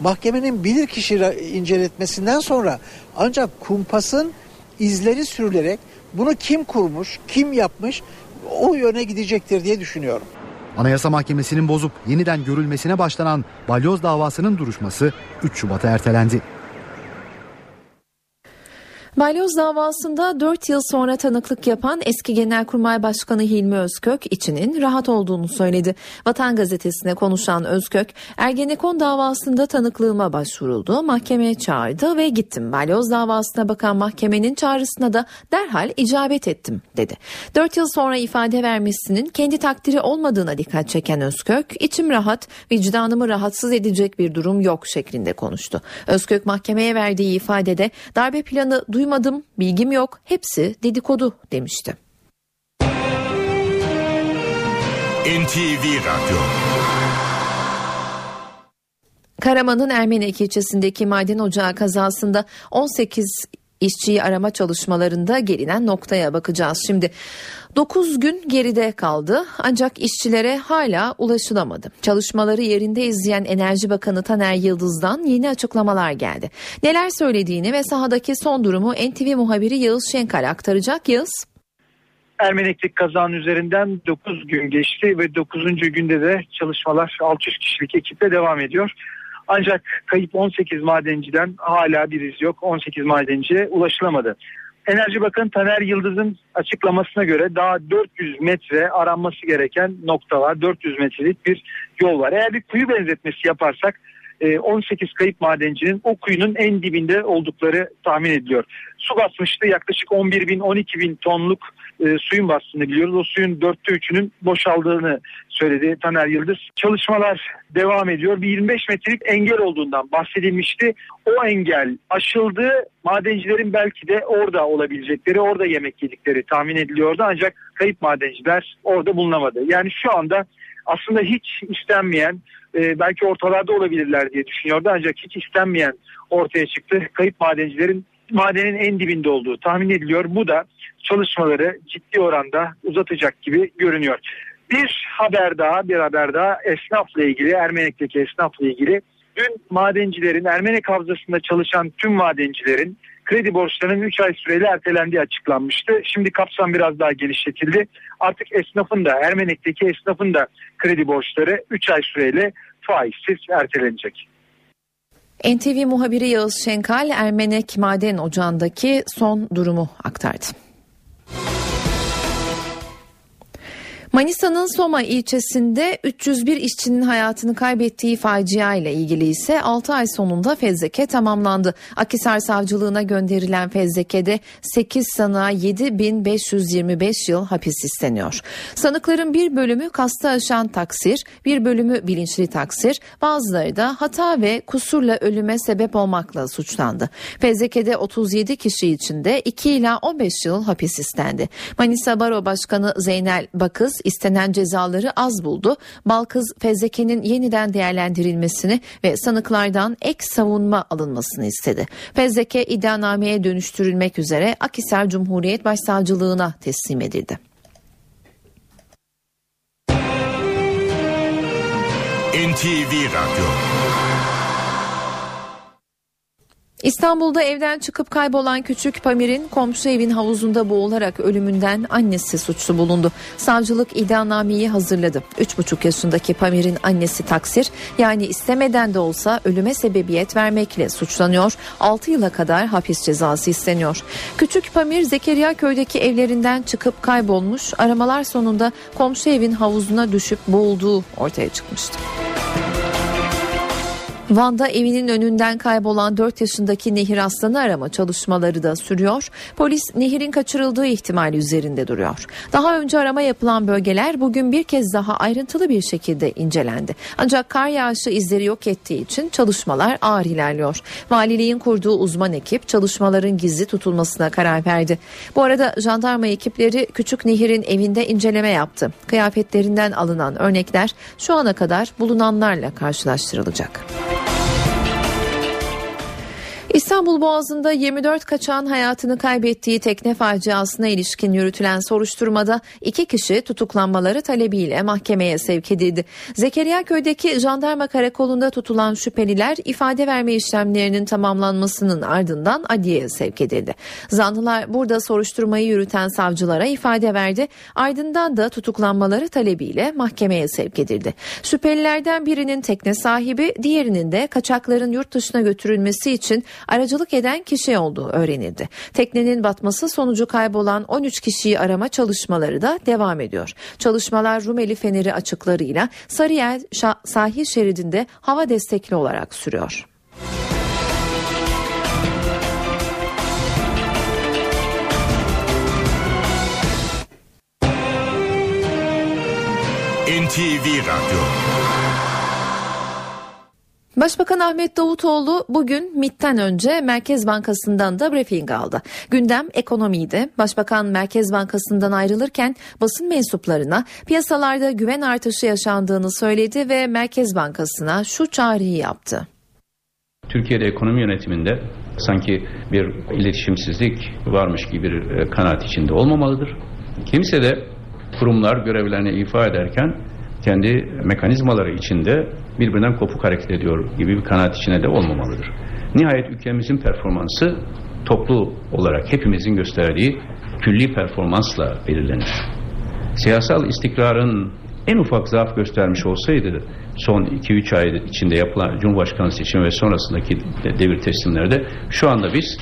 Mahkemenin bilirkişi inceletmesinden sonra ancak kumpasın izleri sürülerek bunu kim kurmuş, kim yapmış o yöne gidecektir diye düşünüyorum. Anayasa Mahkemesi'nin bozup yeniden görülmesine başlanan balyoz davasının duruşması 3 Şubat'a ertelendi. Balyoz davasında 4 yıl sonra tanıklık yapan eski Genelkurmay Başkanı Hilmi Özkök içinin rahat olduğunu söyledi. Vatan Gazetesi'ne konuşan Özkök, Ergenekon davasında tanıklığıma başvuruldu, mahkemeye çağırdı ve gittim. Balyoz davasına bakan mahkemenin çağrısına da derhal icabet ettim dedi. 4 yıl sonra ifade vermesinin kendi takdiri olmadığına dikkat çeken Özkök, içim rahat, vicdanımı rahatsız edecek bir durum yok şeklinde konuştu. Özkök mahkemeye verdiği ifadede darbe planı duymadım, bilgim yok, hepsi dedikodu demişti. NTV Radyo Karaman'ın Ermenek ilçesindeki maden ocağı kazasında 18 işçiyi arama çalışmalarında gelinen noktaya bakacağız. Şimdi 9 gün geride kaldı ancak işçilere hala ulaşılamadı. Çalışmaları yerinde izleyen Enerji Bakanı Taner Yıldız'dan yeni açıklamalar geldi. Neler söylediğini ve sahadaki son durumu NTV muhabiri Yağız Şenkal aktaracak. Yağız. Ermeneklik kazanın üzerinden 9 gün geçti ve 9. günde de çalışmalar 600 kişilik ekiple devam ediyor. Ancak kayıp 18 madenciden hala bir iz yok. 18 madenciye ulaşılamadı. Enerji Bakanı Taner Yıldız'ın açıklamasına göre daha 400 metre aranması gereken nokta var. 400 metrelik bir yol var. Eğer bir kuyu benzetmesi yaparsak 18 e, kayıp madencinin o kuyunun en dibinde oldukları tahmin ediliyor. Su basmıştı yaklaşık 11 bin 12 bin tonluk e, suyun bastığını biliyoruz. O suyun dörtte üçünün boşaldığını söyledi Taner Yıldız. Çalışmalar devam ediyor. Bir 25 metrelik engel olduğundan bahsedilmişti. O engel aşıldı. Madencilerin belki de orada olabilecekleri, orada yemek yedikleri tahmin ediliyordu. Ancak kayıp madenciler orada bulunamadı. Yani şu anda aslında hiç istenmeyen e, belki ortalarda olabilirler diye düşünüyordu ancak hiç istenmeyen ortaya çıktı. Kayıp madencilerin madenin en dibinde olduğu tahmin ediliyor. Bu da çalışmaları ciddi oranda uzatacak gibi görünüyor. Bir haber daha, bir haber daha esnafla ilgili, Ermenek'teki esnafla ilgili. Dün madencilerin, Ermenek Havzası'nda çalışan tüm madencilerin kredi borçlarının 3 ay süreyle ertelendiği açıklanmıştı. Şimdi kapsam biraz daha genişletildi. Artık esnafın da Ermenek'teki esnafın da kredi borçları 3 ay süreyle faizsiz ertelenecek. NTV muhabiri Yağız Şenkal Ermenek Maden Ocağı'ndaki son durumu aktardı. Manisa'nın Soma ilçesinde 301 işçinin hayatını kaybettiği facia ile ilgili ise 6 ay sonunda fezleke tamamlandı. Akisar Savcılığına gönderilen fezlekede 8 sanığa 7525 yıl hapis isteniyor. Sanıkların bir bölümü kastı aşan taksir, bir bölümü bilinçli taksir, bazıları da hata ve kusurla ölüme sebep olmakla suçlandı. Fezlekede 37 kişi için de 2 ila 15 yıl hapis istendi. Manisa Baro Başkanı Zeynel Bakız istenen cezaları az buldu. Balkız fezlekenin yeniden değerlendirilmesini ve sanıklardan ek savunma alınmasını istedi. Fezleke iddianameye dönüştürülmek üzere Akhisar Cumhuriyet Başsavcılığına teslim edildi. NTV Radyo İstanbul'da evden çıkıp kaybolan küçük Pamir'in komşu evin havuzunda boğularak ölümünden annesi suçlu bulundu. Savcılık iddianameyi hazırladı. 3,5 yaşındaki Pamir'in annesi Taksir yani istemeden de olsa ölüme sebebiyet vermekle suçlanıyor. 6 yıla kadar hapis cezası isteniyor. Küçük Pamir Zekeriya köydeki evlerinden çıkıp kaybolmuş. Aramalar sonunda komşu evin havuzuna düşüp boğulduğu ortaya çıkmıştı. Van'da evinin önünden kaybolan 4 yaşındaki Nehir Aslan'ı arama çalışmaları da sürüyor. Polis Nehir'in kaçırıldığı ihtimali üzerinde duruyor. Daha önce arama yapılan bölgeler bugün bir kez daha ayrıntılı bir şekilde incelendi. Ancak kar yağışı izleri yok ettiği için çalışmalar ağır ilerliyor. Valiliğin kurduğu uzman ekip çalışmaların gizli tutulmasına karar verdi. Bu arada jandarma ekipleri Küçük Nehir'in evinde inceleme yaptı. Kıyafetlerinden alınan örnekler şu ana kadar bulunanlarla karşılaştırılacak. İstanbul Boğazı'nda 24 kaçağın hayatını kaybettiği tekne faciasına ilişkin yürütülen soruşturmada iki kişi tutuklanmaları talebiyle mahkemeye sevk edildi. Zekeriya Köy'deki jandarma karakolunda tutulan şüpheliler ifade verme işlemlerinin tamamlanmasının ardından adliyeye sevk edildi. Zanlılar burada soruşturmayı yürüten savcılara ifade verdi. Ardından da tutuklanmaları talebiyle mahkemeye sevk edildi. Şüphelilerden birinin tekne sahibi, diğerinin de kaçakların yurt dışına götürülmesi için aracılık eden kişi olduğu öğrenildi. Teknenin batması sonucu kaybolan 13 kişiyi arama çalışmaları da devam ediyor. Çalışmalar Rumeli Feneri açıklarıyla Sarıyer sahil şeridinde hava destekli olarak sürüyor. NTV Radyo Başbakan Ahmet Davutoğlu bugün MIT'ten önce Merkez Bankası'ndan da briefing aldı. Gündem ekonomiydi. Başbakan Merkez Bankası'ndan ayrılırken basın mensuplarına piyasalarda güven artışı yaşandığını söyledi ve Merkez Bankası'na şu çağrıyı yaptı. Türkiye'de ekonomi yönetiminde sanki bir iletişimsizlik varmış gibi bir e, kanaat içinde olmamalıdır. Kimse de kurumlar görevlerini ifa ederken kendi mekanizmaları içinde birbirinden kopuk hareket ediyor gibi bir kanaat içine de olmamalıdır. Nihayet ülkemizin performansı toplu olarak hepimizin gösterdiği külli performansla belirlenir. Siyasal istikrarın en ufak zaaf göstermiş olsaydı son 2-3 ay içinde yapılan Cumhurbaşkanı seçimi ve sonrasındaki devir teslimlerde şu anda biz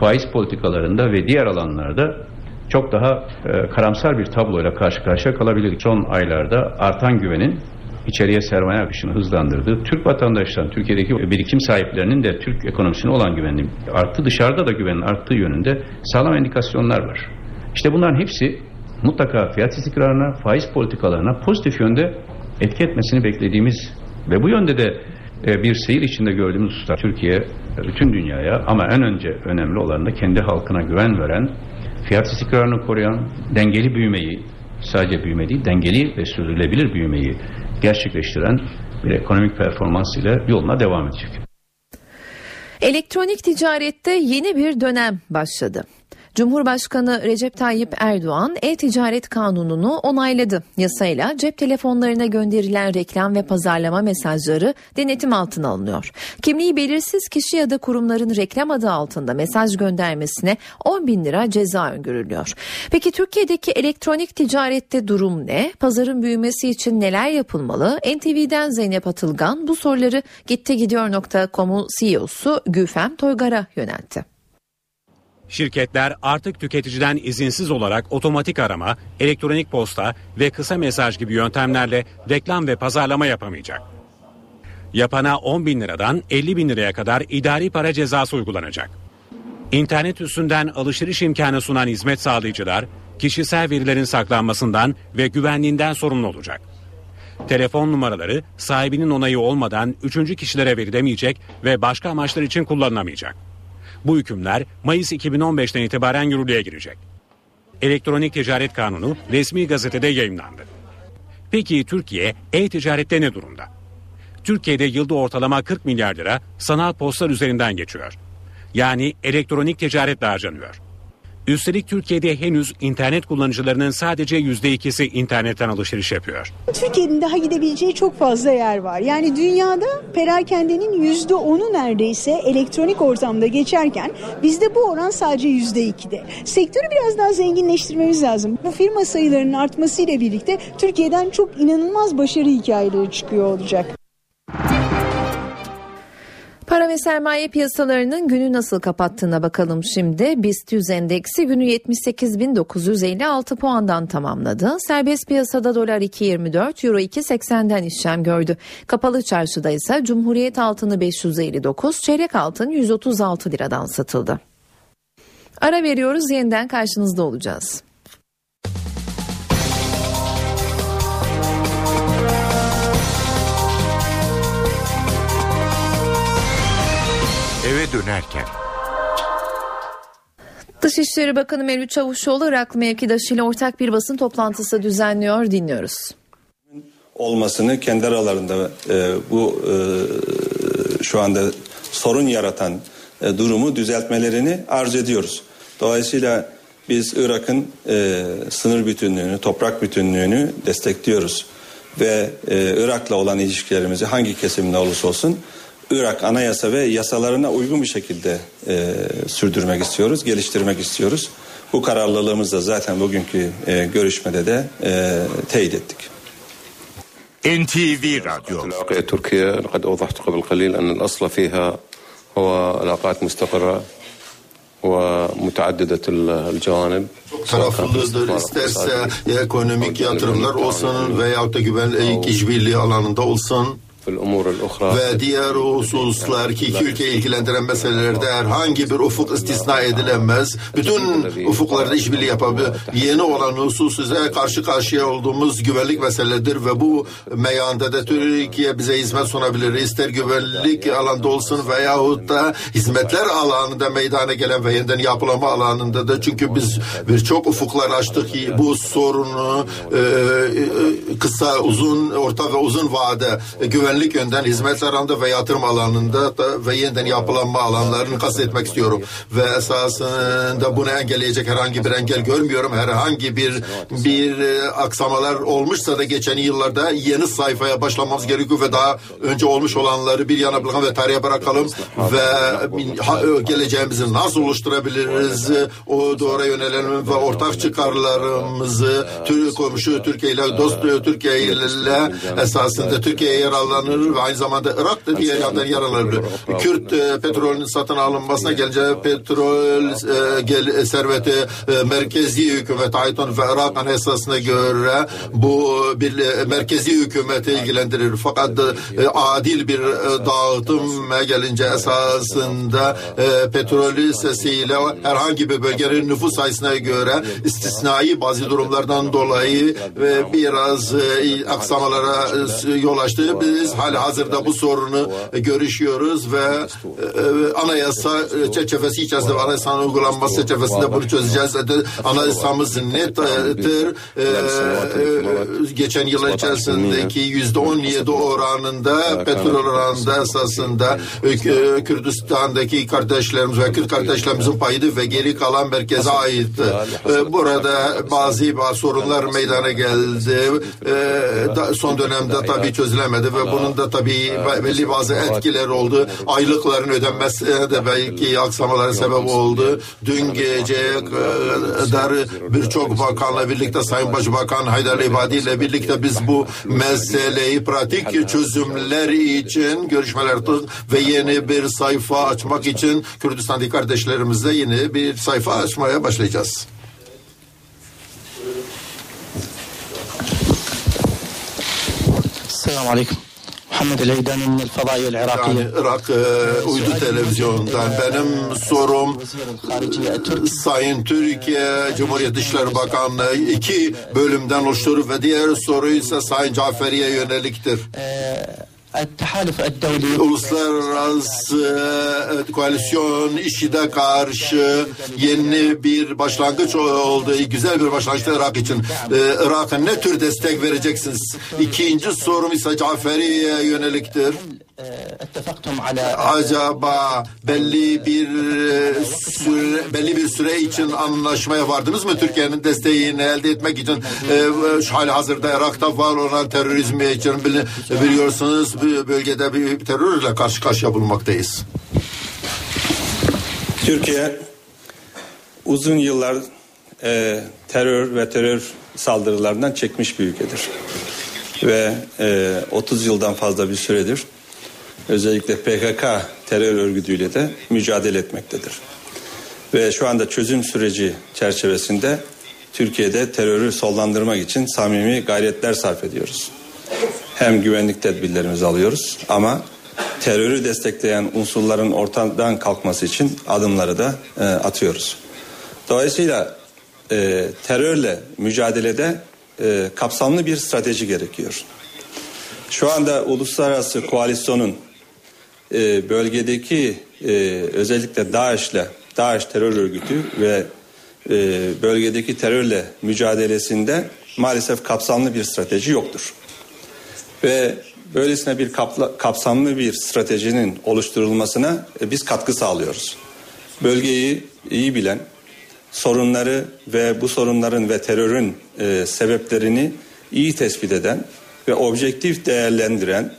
faiz politikalarında ve diğer alanlarda çok daha e, karamsar bir tabloyla karşı karşıya kalabilirdik. Son aylarda artan güvenin içeriye sermaye akışını hızlandırdı. Türk vatandaşlarının, Türkiye'deki birikim sahiplerinin de Türk ekonomisine olan güveni arttı. Dışarıda da güvenin arttığı yönünde sağlam indikasyonlar var. İşte bunların hepsi mutlaka fiyat istikrarına, faiz politikalarına pozitif yönde etki etmesini beklediğimiz ve bu yönde de e, bir seyir içinde gördüğümüz hususlar Türkiye, bütün dünyaya ama en önce önemli olan da kendi halkına güven veren, fiyat istikrarını koruyan, dengeli büyümeyi, sadece büyüme değil, dengeli ve sürdürülebilir büyümeyi gerçekleştiren bir ekonomik performans ile yoluna devam edecek. Elektronik ticarette yeni bir dönem başladı. Cumhurbaşkanı Recep Tayyip Erdoğan e-ticaret kanununu onayladı. Yasayla cep telefonlarına gönderilen reklam ve pazarlama mesajları denetim altına alınıyor. Kimliği belirsiz kişi ya da kurumların reklam adı altında mesaj göndermesine 10 bin lira ceza öngörülüyor. Peki Türkiye'deki elektronik ticarette durum ne? Pazarın büyümesi için neler yapılmalı? NTV'den Zeynep Atılgan bu soruları gittigidiyor.com'un CEO'su Güfem Toygar'a yöneltti. Şirketler artık tüketiciden izinsiz olarak otomatik arama, elektronik posta ve kısa mesaj gibi yöntemlerle reklam ve pazarlama yapamayacak. Yapana 10 bin liradan 50 bin liraya kadar idari para cezası uygulanacak. İnternet üstünden alışveriş imkanı sunan hizmet sağlayıcılar, kişisel verilerin saklanmasından ve güvenliğinden sorumlu olacak. Telefon numaraları sahibinin onayı olmadan üçüncü kişilere verilemeyecek ve başka amaçlar için kullanılamayacak. Bu hükümler Mayıs 2015'ten itibaren yürürlüğe girecek. Elektronik Ticaret Kanunu resmi gazetede yayınlandı. Peki Türkiye e-ticarette ne durumda? Türkiye'de yılda ortalama 40 milyar lira sanal postlar üzerinden geçiyor. Yani elektronik ticaretle harcanıyor. Üstelik Türkiye'de henüz internet kullanıcılarının sadece %2'si internetten alışveriş yapıyor. Türkiye'nin daha gidebileceği çok fazla yer var. Yani dünyada perakendenin yüzde onu neredeyse elektronik ortamda geçerken bizde bu oran sadece yüzde ikide. Sektörü biraz daha zenginleştirmemiz lazım. Bu firma sayılarının artmasıyla birlikte Türkiye'den çok inanılmaz başarı hikayeleri çıkıyor olacak. Para ve sermaye piyasalarının günü nasıl kapattığına bakalım şimdi. BIST 100 endeksi günü 78.956 puandan tamamladı. Serbest piyasada dolar 2.24, euro 2.80'den işlem gördü. Kapalı çarşıda ise Cumhuriyet altını 559, çeyrek altın 136 liradan satıldı. Ara veriyoruz yeniden karşınızda olacağız. Eve dönerken. Dışişleri Bakanı Mevlüt Çavuşoğlu Iraklı mevkidaşıyla ortak bir basın toplantısı düzenliyor dinliyoruz. olmasını kendi aralarında e, bu e, şu anda sorun yaratan e, durumu düzeltmelerini arz ediyoruz. Dolayısıyla biz Irak'ın e, sınır bütünlüğünü, toprak bütünlüğünü destekliyoruz ve e, Irak'la olan ilişkilerimizi hangi kesimde olursa olsun Irak anayasa ve yasalarına uygun bir şekilde e, sürdürmek istiyoruz, geliştirmek istiyoruz. Bu kararlılığımızı da zaten bugünkü e, görüşmede de e, teyit ettik. NTV Radyo. العلاقة التركية لقد أوضحت قبل قليل أن الأصل فيها هو علاقات مستقرة ومتعددة الجوانب taraflıdır. İsterse ekonomik yatırımlar olsun veyahut da güvenlik işbirliği alanında olsun. Ve diğer hususlar ki iki ülkeyi ilgilendiren meselelerde herhangi bir ufuk istisna edilemez. Bütün ufuklarda işbirliği yapabilir. Yeni olan husus ise karşı karşıya olduğumuz güvenlik meseledir ve bu meyanda da Türkiye bize hizmet sunabilir. İster güvenlik alanda olsun veyahut da hizmetler alanında meydana gelen ve yeniden yapılama alanında da çünkü biz birçok ufuklar açtık ki bu sorunu e, e, kısa, uzun, orta ve uzun vade e, güvenlik yönden hizmet alanında ve yatırım alanında da ve yeniden yapılanma alanlarını kastetmek istiyorum. Ve esasında bunu engelleyecek herhangi bir engel görmüyorum. Herhangi bir bir e, aksamalar olmuşsa da geçen yıllarda yeni sayfaya başlamamız gerekiyor ve daha önce olmuş olanları bir yana bırakalım ve tarihe bırakalım ve ha, geleceğimizi nasıl oluşturabiliriz o doğru yönelelim ve ortak çıkarlarımızı Türk komşu Türkiye ile dost Türkiye ile esasında Türkiye'ye yararlanır ve aynı zamanda Irak da diğer yandan yararlanır. Kürt e, petrolünün satın alınmasına gelince petrol e, gel, serveti e, merkezi hükümet Ayton ve Irak esasına göre bu bir e, merkezi hükümeti ilgilendirir. Fakat e, adil bir e, dağıtım gelince esasında e, petrol sesiyle herhangi bir bölgenin nüfus sayısına göre istisnai bazı durumlardan dolayı ve biraz e, aksamalara e, yol açtı. Biz hala hazırda bu sorunu e, görüşüyoruz ve e, anayasa e, çerçevesi içerisinde anayasanın uygulanması çerçevesinde bunu çözeceğiz. Anayasamız nettir. E, e, geçen yıllar içerisindeki yüzde on yedi oranında petrol oranında esasında e, Kürdistan'daki kardeşlerimiz ve Kürt kardeşlerimizin payıydı ve geri kalan merkeze aitti. E, burada bazı sorunlar meydana geldi. E, son dönemde tabii çözülemedi ve bunun da tabii belli bazı etkiler oldu. Aylıkların ödenmesi de belki aksamalara sebep oldu. Dün gece kadar birçok bakanla birlikte Sayın Başbakan Haydar İbadi ile birlikte biz bu meseleyi pratik çözümler için görüşmeler ve yeni bir sayfa açmak için Kürdistan'daki kardeşlerimizle yeni bir sayfa açmaya başlayacağız. Selamun Aleyküm. Muhammed el-Fadaiye el-Irakiye. Yani Irak e, uydu televizyonundan benim sorum Sayın Türkiye Cumhuriyet Dışişleri Bakanlığı iki bölümden oluşturur ve diğer soru ise Sayın Caferi'ye yöneliktir. Uluslararası e, e, koalisyon işide karşı yeni bir başlangıç oldu. Güzel bir başlangıçta Irak için. E, Irak'a ne tür destek vereceksiniz? İkinci sorum ise Caferi'ye yöneliktir. Acaba belli bir süre, belli bir süre için anlaşmaya vardınız mı Türkiye'nin desteğini elde etmek için e, e, şu hali hazırda Irak'ta var olan terörizmi için bili, biliyorsunuz bölgede bir terörle karşı karşıya bulunmaktayız. Türkiye uzun yıllar e, terör ve terör saldırılarından çekmiş bir ülkedir ve e, 30 yıldan fazla bir süredir özellikle PKK terör örgütüyle de mücadele etmektedir. Ve şu anda çözüm süreci çerçevesinde Türkiye'de terörü sollandırmak için samimi gayretler sarf ediyoruz. Hem güvenlik tedbirlerimizi alıyoruz ama terörü destekleyen unsurların ortadan kalkması için adımları da e, atıyoruz. Dolayısıyla e, terörle mücadelede e, kapsamlı bir strateji gerekiyor. Şu anda uluslararası koalisyonun e, bölgedeki e, özellikle DAEŞ'le, DAEŞ terör örgütü ve e, bölgedeki terörle mücadelesinde maalesef kapsamlı bir strateji yoktur. Ve böylesine bir kapla, kapsamlı bir stratejinin oluşturulmasına e, biz katkı sağlıyoruz. Bölgeyi iyi bilen, sorunları ve bu sorunların ve terörün e, sebeplerini iyi tespit eden ve objektif değerlendiren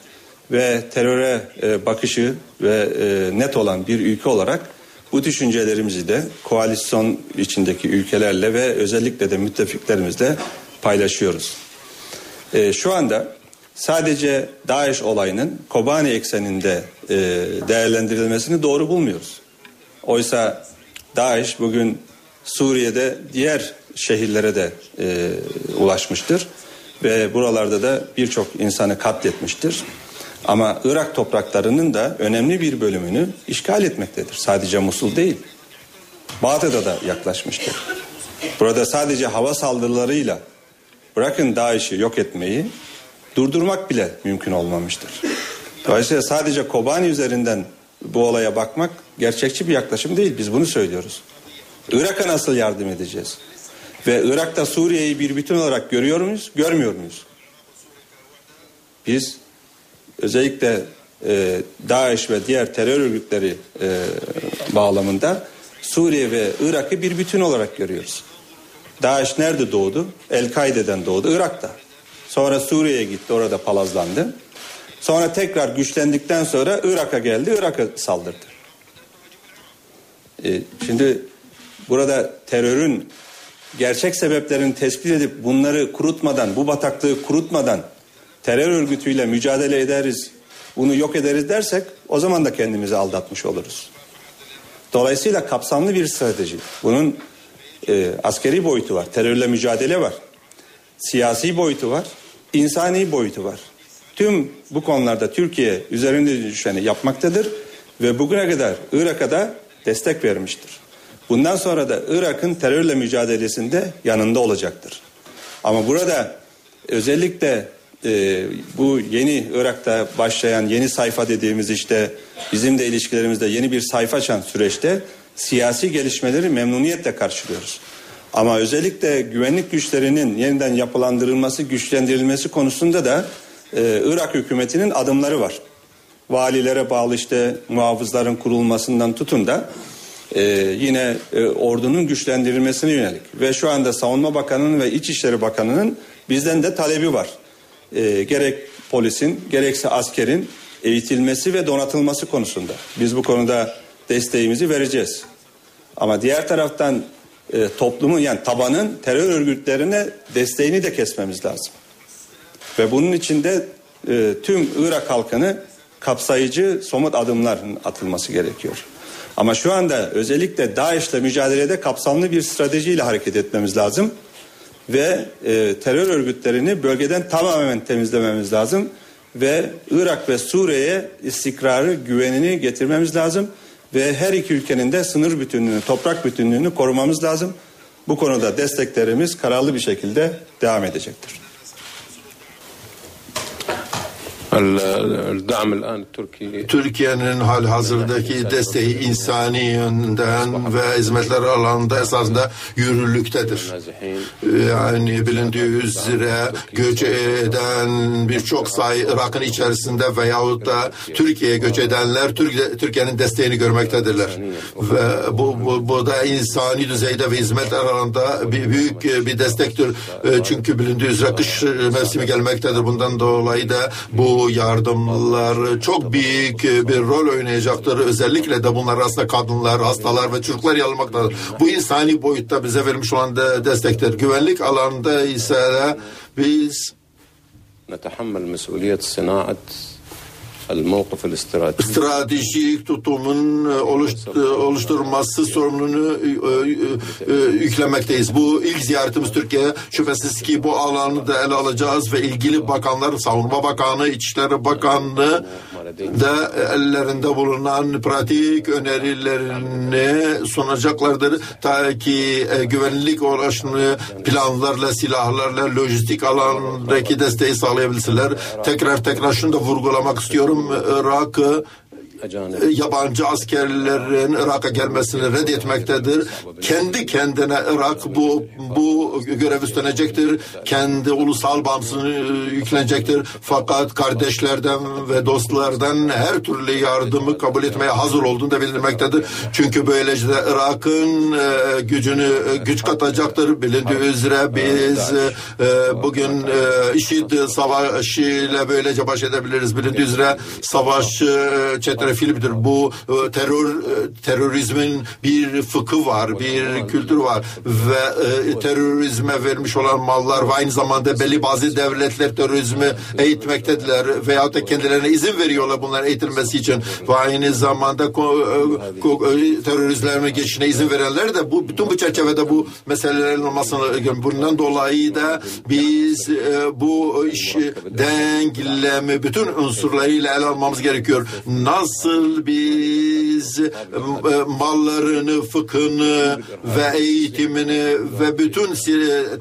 ve teröre e, bakışı ve e, net olan bir ülke olarak bu düşüncelerimizi de koalisyon içindeki ülkelerle ve özellikle de müttefiklerimizle paylaşıyoruz. E, şu anda sadece DAEŞ olayının Kobani ekseninde e, değerlendirilmesini doğru bulmuyoruz. Oysa DAEŞ bugün Suriye'de diğer şehirlere de e, ulaşmıştır ve buralarda da birçok insanı katletmiştir. Ama Irak topraklarının da önemli bir bölümünü işgal etmektedir. Sadece Musul değil. Bağdat'a da yaklaşmıştır. Burada sadece hava saldırılarıyla bırakın DAEŞ'i yok etmeyi durdurmak bile mümkün olmamıştır. Dolayısıyla sadece Kobani üzerinden bu olaya bakmak gerçekçi bir yaklaşım değil. Biz bunu söylüyoruz. Irak'a nasıl yardım edeceğiz? Ve Irak'ta Suriye'yi bir bütün olarak görüyor muyuz, görmüyor muyuz? Biz özellikle e, DAEŞ ve diğer terör örgütleri e, bağlamında Suriye ve Irak'ı bir bütün olarak görüyoruz. DAEŞ nerede doğdu? El-Kaide'den doğdu, Irak'ta. Sonra Suriye'ye gitti, orada palazlandı. Sonra tekrar güçlendikten sonra Irak'a geldi, Irak'a saldırdı. E, şimdi burada terörün gerçek sebeplerini tespit edip bunları kurutmadan, bu bataklığı kurutmadan terör örgütüyle mücadele ederiz, bunu yok ederiz dersek o zaman da kendimizi aldatmış oluruz. Dolayısıyla kapsamlı bir strateji. Bunun e, askeri boyutu var, terörle mücadele var, siyasi boyutu var, insani boyutu var. Tüm bu konularda Türkiye üzerinde düşeni yapmaktadır ve bugüne kadar Irak'a da destek vermiştir. Bundan sonra da Irak'ın terörle mücadelesinde yanında olacaktır. Ama burada özellikle e, bu yeni Irak'ta başlayan yeni sayfa dediğimiz işte bizim de ilişkilerimizde yeni bir sayfa açan süreçte siyasi gelişmeleri memnuniyetle karşılıyoruz. Ama özellikle güvenlik güçlerinin yeniden yapılandırılması, güçlendirilmesi konusunda da e, Irak hükümetinin adımları var. Valilere bağlı işte muhafızların kurulmasından tutun da e, yine e, ordunun güçlendirilmesine yönelik ve şu anda Savunma Bakanı'nın ve İçişleri Bakanı'nın bizden de talebi var. E, gerek polisin gerekse askerin eğitilmesi ve donatılması konusunda. Biz bu konuda desteğimizi vereceğiz. Ama diğer taraftan e, toplumun yani tabanın terör örgütlerine desteğini de kesmemiz lazım. Ve bunun içinde e, tüm Irak halkını kapsayıcı somut adımların atılması gerekiyor. Ama şu anda özellikle DAEŞ'le mücadelede kapsamlı bir stratejiyle hareket etmemiz lazım. Ve e, terör örgütlerini bölgeden tamamen temizlememiz lazım. Ve Irak ve Suriye'ye istikrarı, güvenini getirmemiz lazım. Ve her iki ülkenin de sınır bütünlüğünü, toprak bütünlüğünü korumamız lazım. Bu konuda desteklerimiz kararlı bir şekilde devam edecektir. Türkiye'nin hal hazırdaki desteği insani yönden ve hizmetler alanında esasında yürürlüktedir. Yani bilindiği üzere göç eden birçok sayı Irak'ın içerisinde veyahut da Türkiye'ye göç edenler Türkiye- Türkiye'nin desteğini görmektedirler. Ve bu, bu, bu da insani düzeyde ve hizmetler alanında bir, büyük bir destektir. Çünkü bilindiği üzere kış mevsimi gelmektedir. Bundan dolayı da bu yardımlar çok büyük bir rol oynayacaktır. Özellikle de bunlar arasında kadınlar, hastalar ve çocuklar yer almaktadır. Bu insani boyutta bize verilmiş olan de destektir. Güvenlik alanında ise de biz نتحمل مسؤولية صناعة الموقف الاستراتيجي stratejik tutumun e, oluşt- oluşturması sorumluluğunu e, e, e, yüklemekteyiz. Bu ilk ziyaretimiz Türkiye. Şüphesiz ki bu alanı da ele alacağız ve ilgili bakanlar, Savunma Bakanı, İçişleri Bakanlığı da ellerinde bulunan pratik önerilerini sunacaklardır. Ta ki e, güvenlik uğraşını planlarla, silahlarla, lojistik alandaki desteği sağlayabilsinler. Tekrar tekrar şunu da vurgulamak istiyorum. Irak'ı yabancı askerlerin Irak'a gelmesini reddetmektedir. Kendi kendine Irak bu bu görev üstlenecektir. Kendi ulusal bağımsızlığını e, yüklenecektir. Fakat kardeşlerden ve dostlardan her türlü yardımı kabul etmeye hazır olduğunu da bildirmektedir. Çünkü böylece de Irak'ın e, gücünü e, güç katacaktır. Bilindiği üzere biz e, e, bugün e, IŞİD savaşıyla böylece baş edebiliriz. Bilindiği üzere savaş e, çetrefillidir. Bu e, terör e, terörizmin bir fıkı var, bir kültür var ve e, terörizme vermiş olan mallar ve aynı zamanda belli bazı devletler terörizmi eğitmektedirler veyahut da kendilerine izin veriyorlar bunların eğitilmesi için ve aynı zamanda ko- e, ko- e, teröristlerin geçişine izin verenler de bu bütün bu çerçevede bu meselelerin olmasını bundan dolayı da biz bu işi denklemi bütün unsurlarıyla ele almamız gerekiyor. Nasıl biz e, mallarını, fıkhını ve eğitimini ve bütün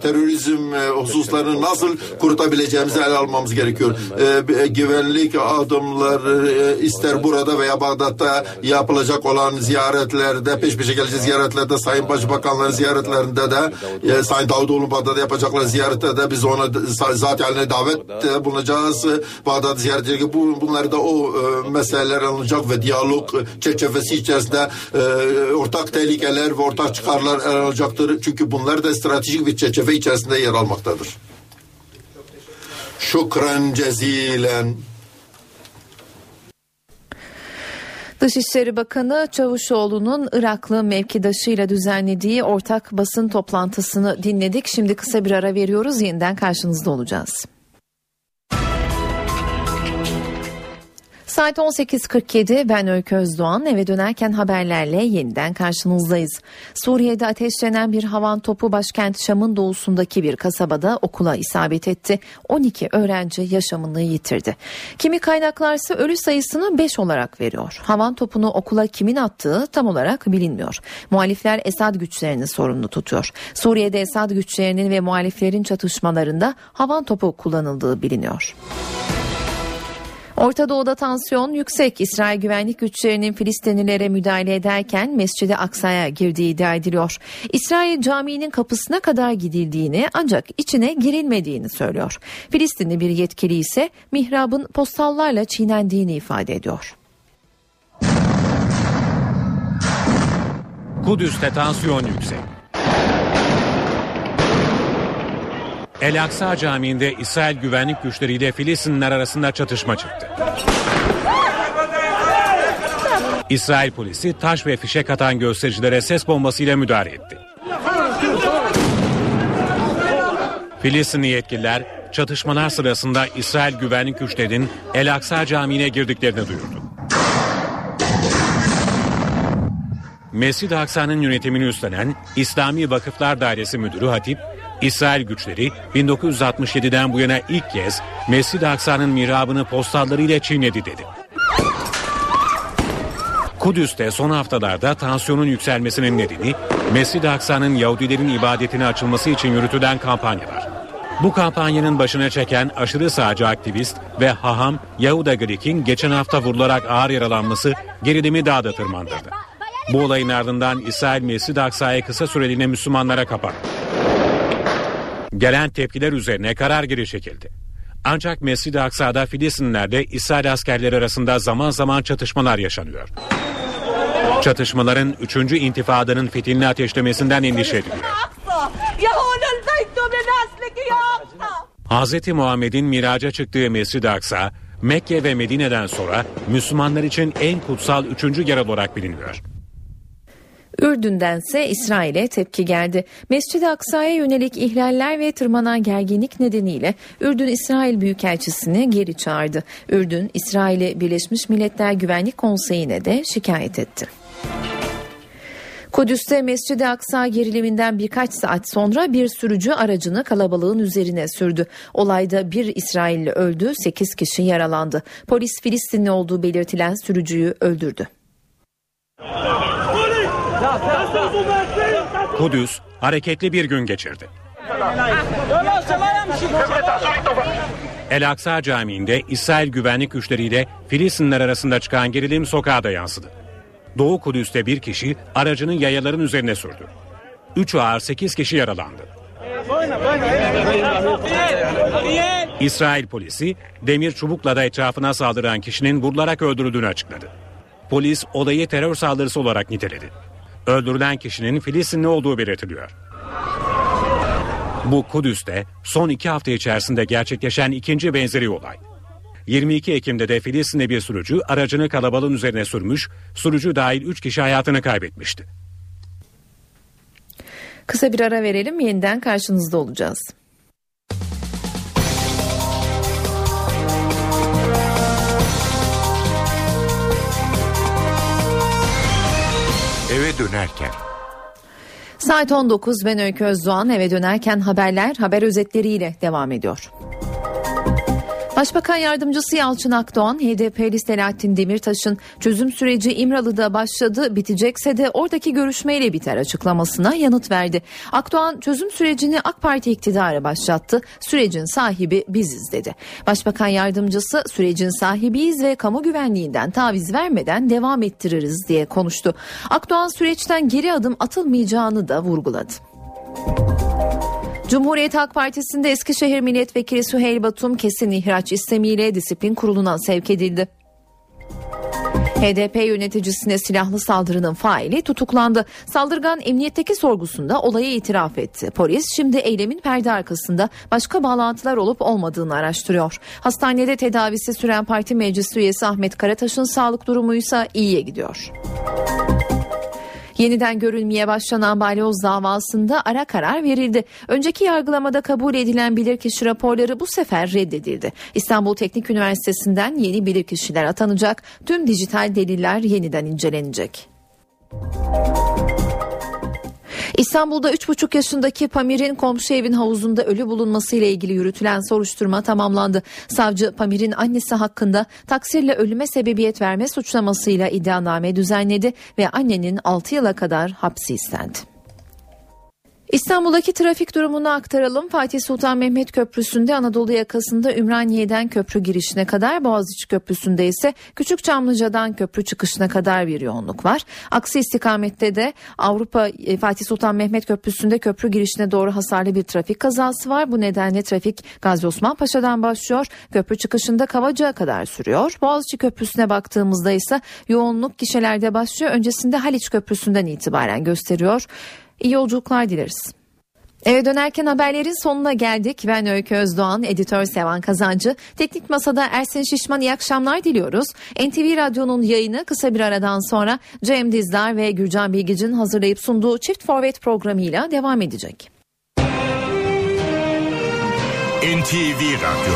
terörizm e, hususlarını nasıl kurutabileceğimizi ele almamız gerekiyor. E, güvenlik adımları ister burada veya Bağdat'ta yapılacak olan ziyaretlerde peş peşe gelecek ziyaretlerde Sayın Başbakanların ziyaretlerinde de Sayın Davutoğlu Bağdat'ta yapacaklar ziyarette de biz ona zaten davet bulunacağız. Bağdat ziyaret edecek. Bu, bunlar da o meseleler alınacak ve diyalog e, çerçevesi içerisinde e, ortak tehlikeler ve ortak çıkarlar ele alacaktır. Çünkü bunlar da stratejik bir çerçeve içerisinde yer almaktadır. Şükran cezilen. Dışişleri Bakanı Çavuşoğlu'nun Iraklı mevkidaşıyla düzenlediği ortak basın toplantısını dinledik. Şimdi kısa bir ara veriyoruz. Yeniden karşınızda olacağız. Saat 18.47 ben Öykü Özdoğan eve dönerken haberlerle yeniden karşınızdayız. Suriye'de ateşlenen bir havan topu başkent Şam'ın doğusundaki bir kasabada okula isabet etti. 12 öğrenci yaşamını yitirdi. Kimi kaynaklarsa ölü sayısını 5 olarak veriyor. Havan topunu okula kimin attığı tam olarak bilinmiyor. Muhalifler Esad güçlerini sorumlu tutuyor. Suriye'de Esad güçlerinin ve muhaliflerin çatışmalarında havan topu kullanıldığı biliniyor. Orta Doğu'da tansiyon yüksek. İsrail güvenlik güçlerinin Filistinlilere müdahale ederken Mescid-i Aksa'ya girdiği iddia ediliyor. İsrail caminin kapısına kadar gidildiğini ancak içine girilmediğini söylüyor. Filistinli bir yetkili ise mihrabın postallarla çiğnendiğini ifade ediyor. Kudüs'te tansiyon yüksek. El Aksa Camii'nde İsrail güvenlik güçleriyle Filistinliler arasında çatışma çıktı. İsrail polisi taş ve fişek atan göstericilere ses bombasıyla müdahale etti. Filistinli yetkililer çatışmalar sırasında İsrail güvenlik güçlerinin El Aksa Camii'ne girdiklerini duyurdu. Mescid-i Aksa'nın yönetimini üstlenen İslami Vakıflar Dairesi Müdürü Hatip, İsrail güçleri 1967'den bu yana ilk kez Mescid-i Aksa'nın mihrabını postallarıyla çiğnedi dedi. Kudüs'te son haftalarda tansiyonun yükselmesinin nedeni Mescid-i Aksa'nın Yahudilerin ibadetine açılması için yürütülen kampanyalar. Bu kampanyanın başına çeken aşırı sağcı aktivist ve haham Yahuda Grik'in geçen hafta vurularak ağır yaralanması gerilimi daha da tırmandırdı. Bu olayın ardından İsrail Mescid-i Aksa'ya kısa süreliğine Müslümanlara kapattı. Gelen tepkiler üzerine karar geri çekildi. Ancak Mescid-i Aksa'da Filistinlerle İsrail askerleri arasında zaman zaman çatışmalar yaşanıyor. Çatışmaların 3. intifadanın fitilini ateşlemesinden endişe ediliyor. Hz. Muhammed'in miraca çıktığı Mescid-i Aksa, Mekke ve Medine'den sonra Müslümanlar için en kutsal üçüncü yer olarak biliniyor. Ürdün'dense İsrail'e tepki geldi. Mescid-i Aksa'ya yönelik ihlaller ve tırmanan gerginlik nedeniyle Ürdün İsrail Büyükelçisini geri çağırdı. Ürdün, İsrail'i Birleşmiş Milletler Güvenlik Konseyi'ne de şikayet etti. Kudüs'te Mescid-i Aksa geriliminden birkaç saat sonra bir sürücü aracını kalabalığın üzerine sürdü. Olayda bir İsrailli öldü, 8 kişi yaralandı. Polis Filistinli olduğu belirtilen sürücüyü öldürdü. Kudüs hareketli bir gün geçirdi. El Aksa Camii'nde İsrail güvenlik güçleriyle Filistinler arasında çıkan gerilim sokağa da yansıdı. Doğu Kudüs'te bir kişi aracının yayaların üzerine sürdü. 3 ağır 8 kişi yaralandı. İsrail polisi demir çubukla da etrafına saldıran kişinin vurularak öldürüldüğünü açıkladı. Polis olayı terör saldırısı olarak niteledi. Öldürülen kişinin Filistinli olduğu belirtiliyor. Bu Kudüs'te son iki hafta içerisinde gerçekleşen ikinci benzeri olay. 22 Ekim'de de Filistinli bir sürücü aracını kalabalığın üzerine sürmüş, sürücü dahil 3 kişi hayatını kaybetmişti. Kısa bir ara verelim yeniden karşınızda olacağız. Eve dönerken Saat 19 ben Öykü Özdoğan eve dönerken haberler haber özetleriyle devam ediyor. Başbakan Yardımcısı Yalçın Akdoğan, HDP'li Selahattin Demirtaş'ın çözüm süreci İmralı'da başladı, bitecekse de oradaki görüşmeyle biter açıklamasına yanıt verdi. Akdoğan çözüm sürecini AK Parti iktidarı başlattı, sürecin sahibi biziz dedi. Başbakan Yardımcısı sürecin sahibiyiz ve kamu güvenliğinden taviz vermeden devam ettiririz diye konuştu. Akdoğan süreçten geri adım atılmayacağını da vurguladı. Cumhuriyet Halk Partisi'nde Eskişehir Milletvekili Süheyl Batum kesin ihraç istemiyle disiplin kuruluna sevk edildi. HDP yöneticisine silahlı saldırının faili tutuklandı. Saldırgan emniyetteki sorgusunda olayı itiraf etti. Polis şimdi eylemin perde arkasında başka bağlantılar olup olmadığını araştırıyor. Hastanede tedavisi süren parti meclis üyesi Ahmet Karataş'ın sağlık durumu ise iyiye gidiyor. Yeniden görülmeye başlanan balyoz davasında ara karar verildi. Önceki yargılamada kabul edilen bilirkişi raporları bu sefer reddedildi. İstanbul Teknik Üniversitesi'nden yeni bilirkişiler atanacak. Tüm dijital deliller yeniden incelenecek. İstanbul'da 3,5 yaşındaki Pamir'in komşu evin havuzunda ölü bulunması ile ilgili yürütülen soruşturma tamamlandı. Savcı Pamir'in annesi hakkında taksirle ölüme sebebiyet verme suçlamasıyla iddianame düzenledi ve annenin 6 yıla kadar hapsi istendi. İstanbul'daki trafik durumunu aktaralım. Fatih Sultan Mehmet Köprüsü'nde Anadolu yakasında Ümraniye'den köprü girişine kadar Boğaziçi Köprüsü'nde ise Küçük Çamlıca'dan köprü çıkışına kadar bir yoğunluk var. Aksi istikamette de Avrupa e, Fatih Sultan Mehmet Köprüsü'nde köprü girişine doğru hasarlı bir trafik kazası var. Bu nedenle trafik Gazi Osman Paşa'dan başlıyor. Köprü çıkışında Kavacık'a kadar sürüyor. Boğaziçi Köprüsü'ne baktığımızda ise yoğunluk gişelerde başlıyor. Öncesinde Haliç Köprüsü'nden itibaren gösteriyor. İyi yolculuklar dileriz. Eve dönerken haberlerin sonuna geldik. Ben Öykü Özdoğan, editör Sevan Kazancı. Teknik Masa'da Ersin Şişman iyi akşamlar diliyoruz. NTV Radyo'nun yayını kısa bir aradan sonra Cem Dizdar ve Gürcan Bilgic'in hazırlayıp sunduğu Çift Forvet programıyla devam edecek. NTV Radyo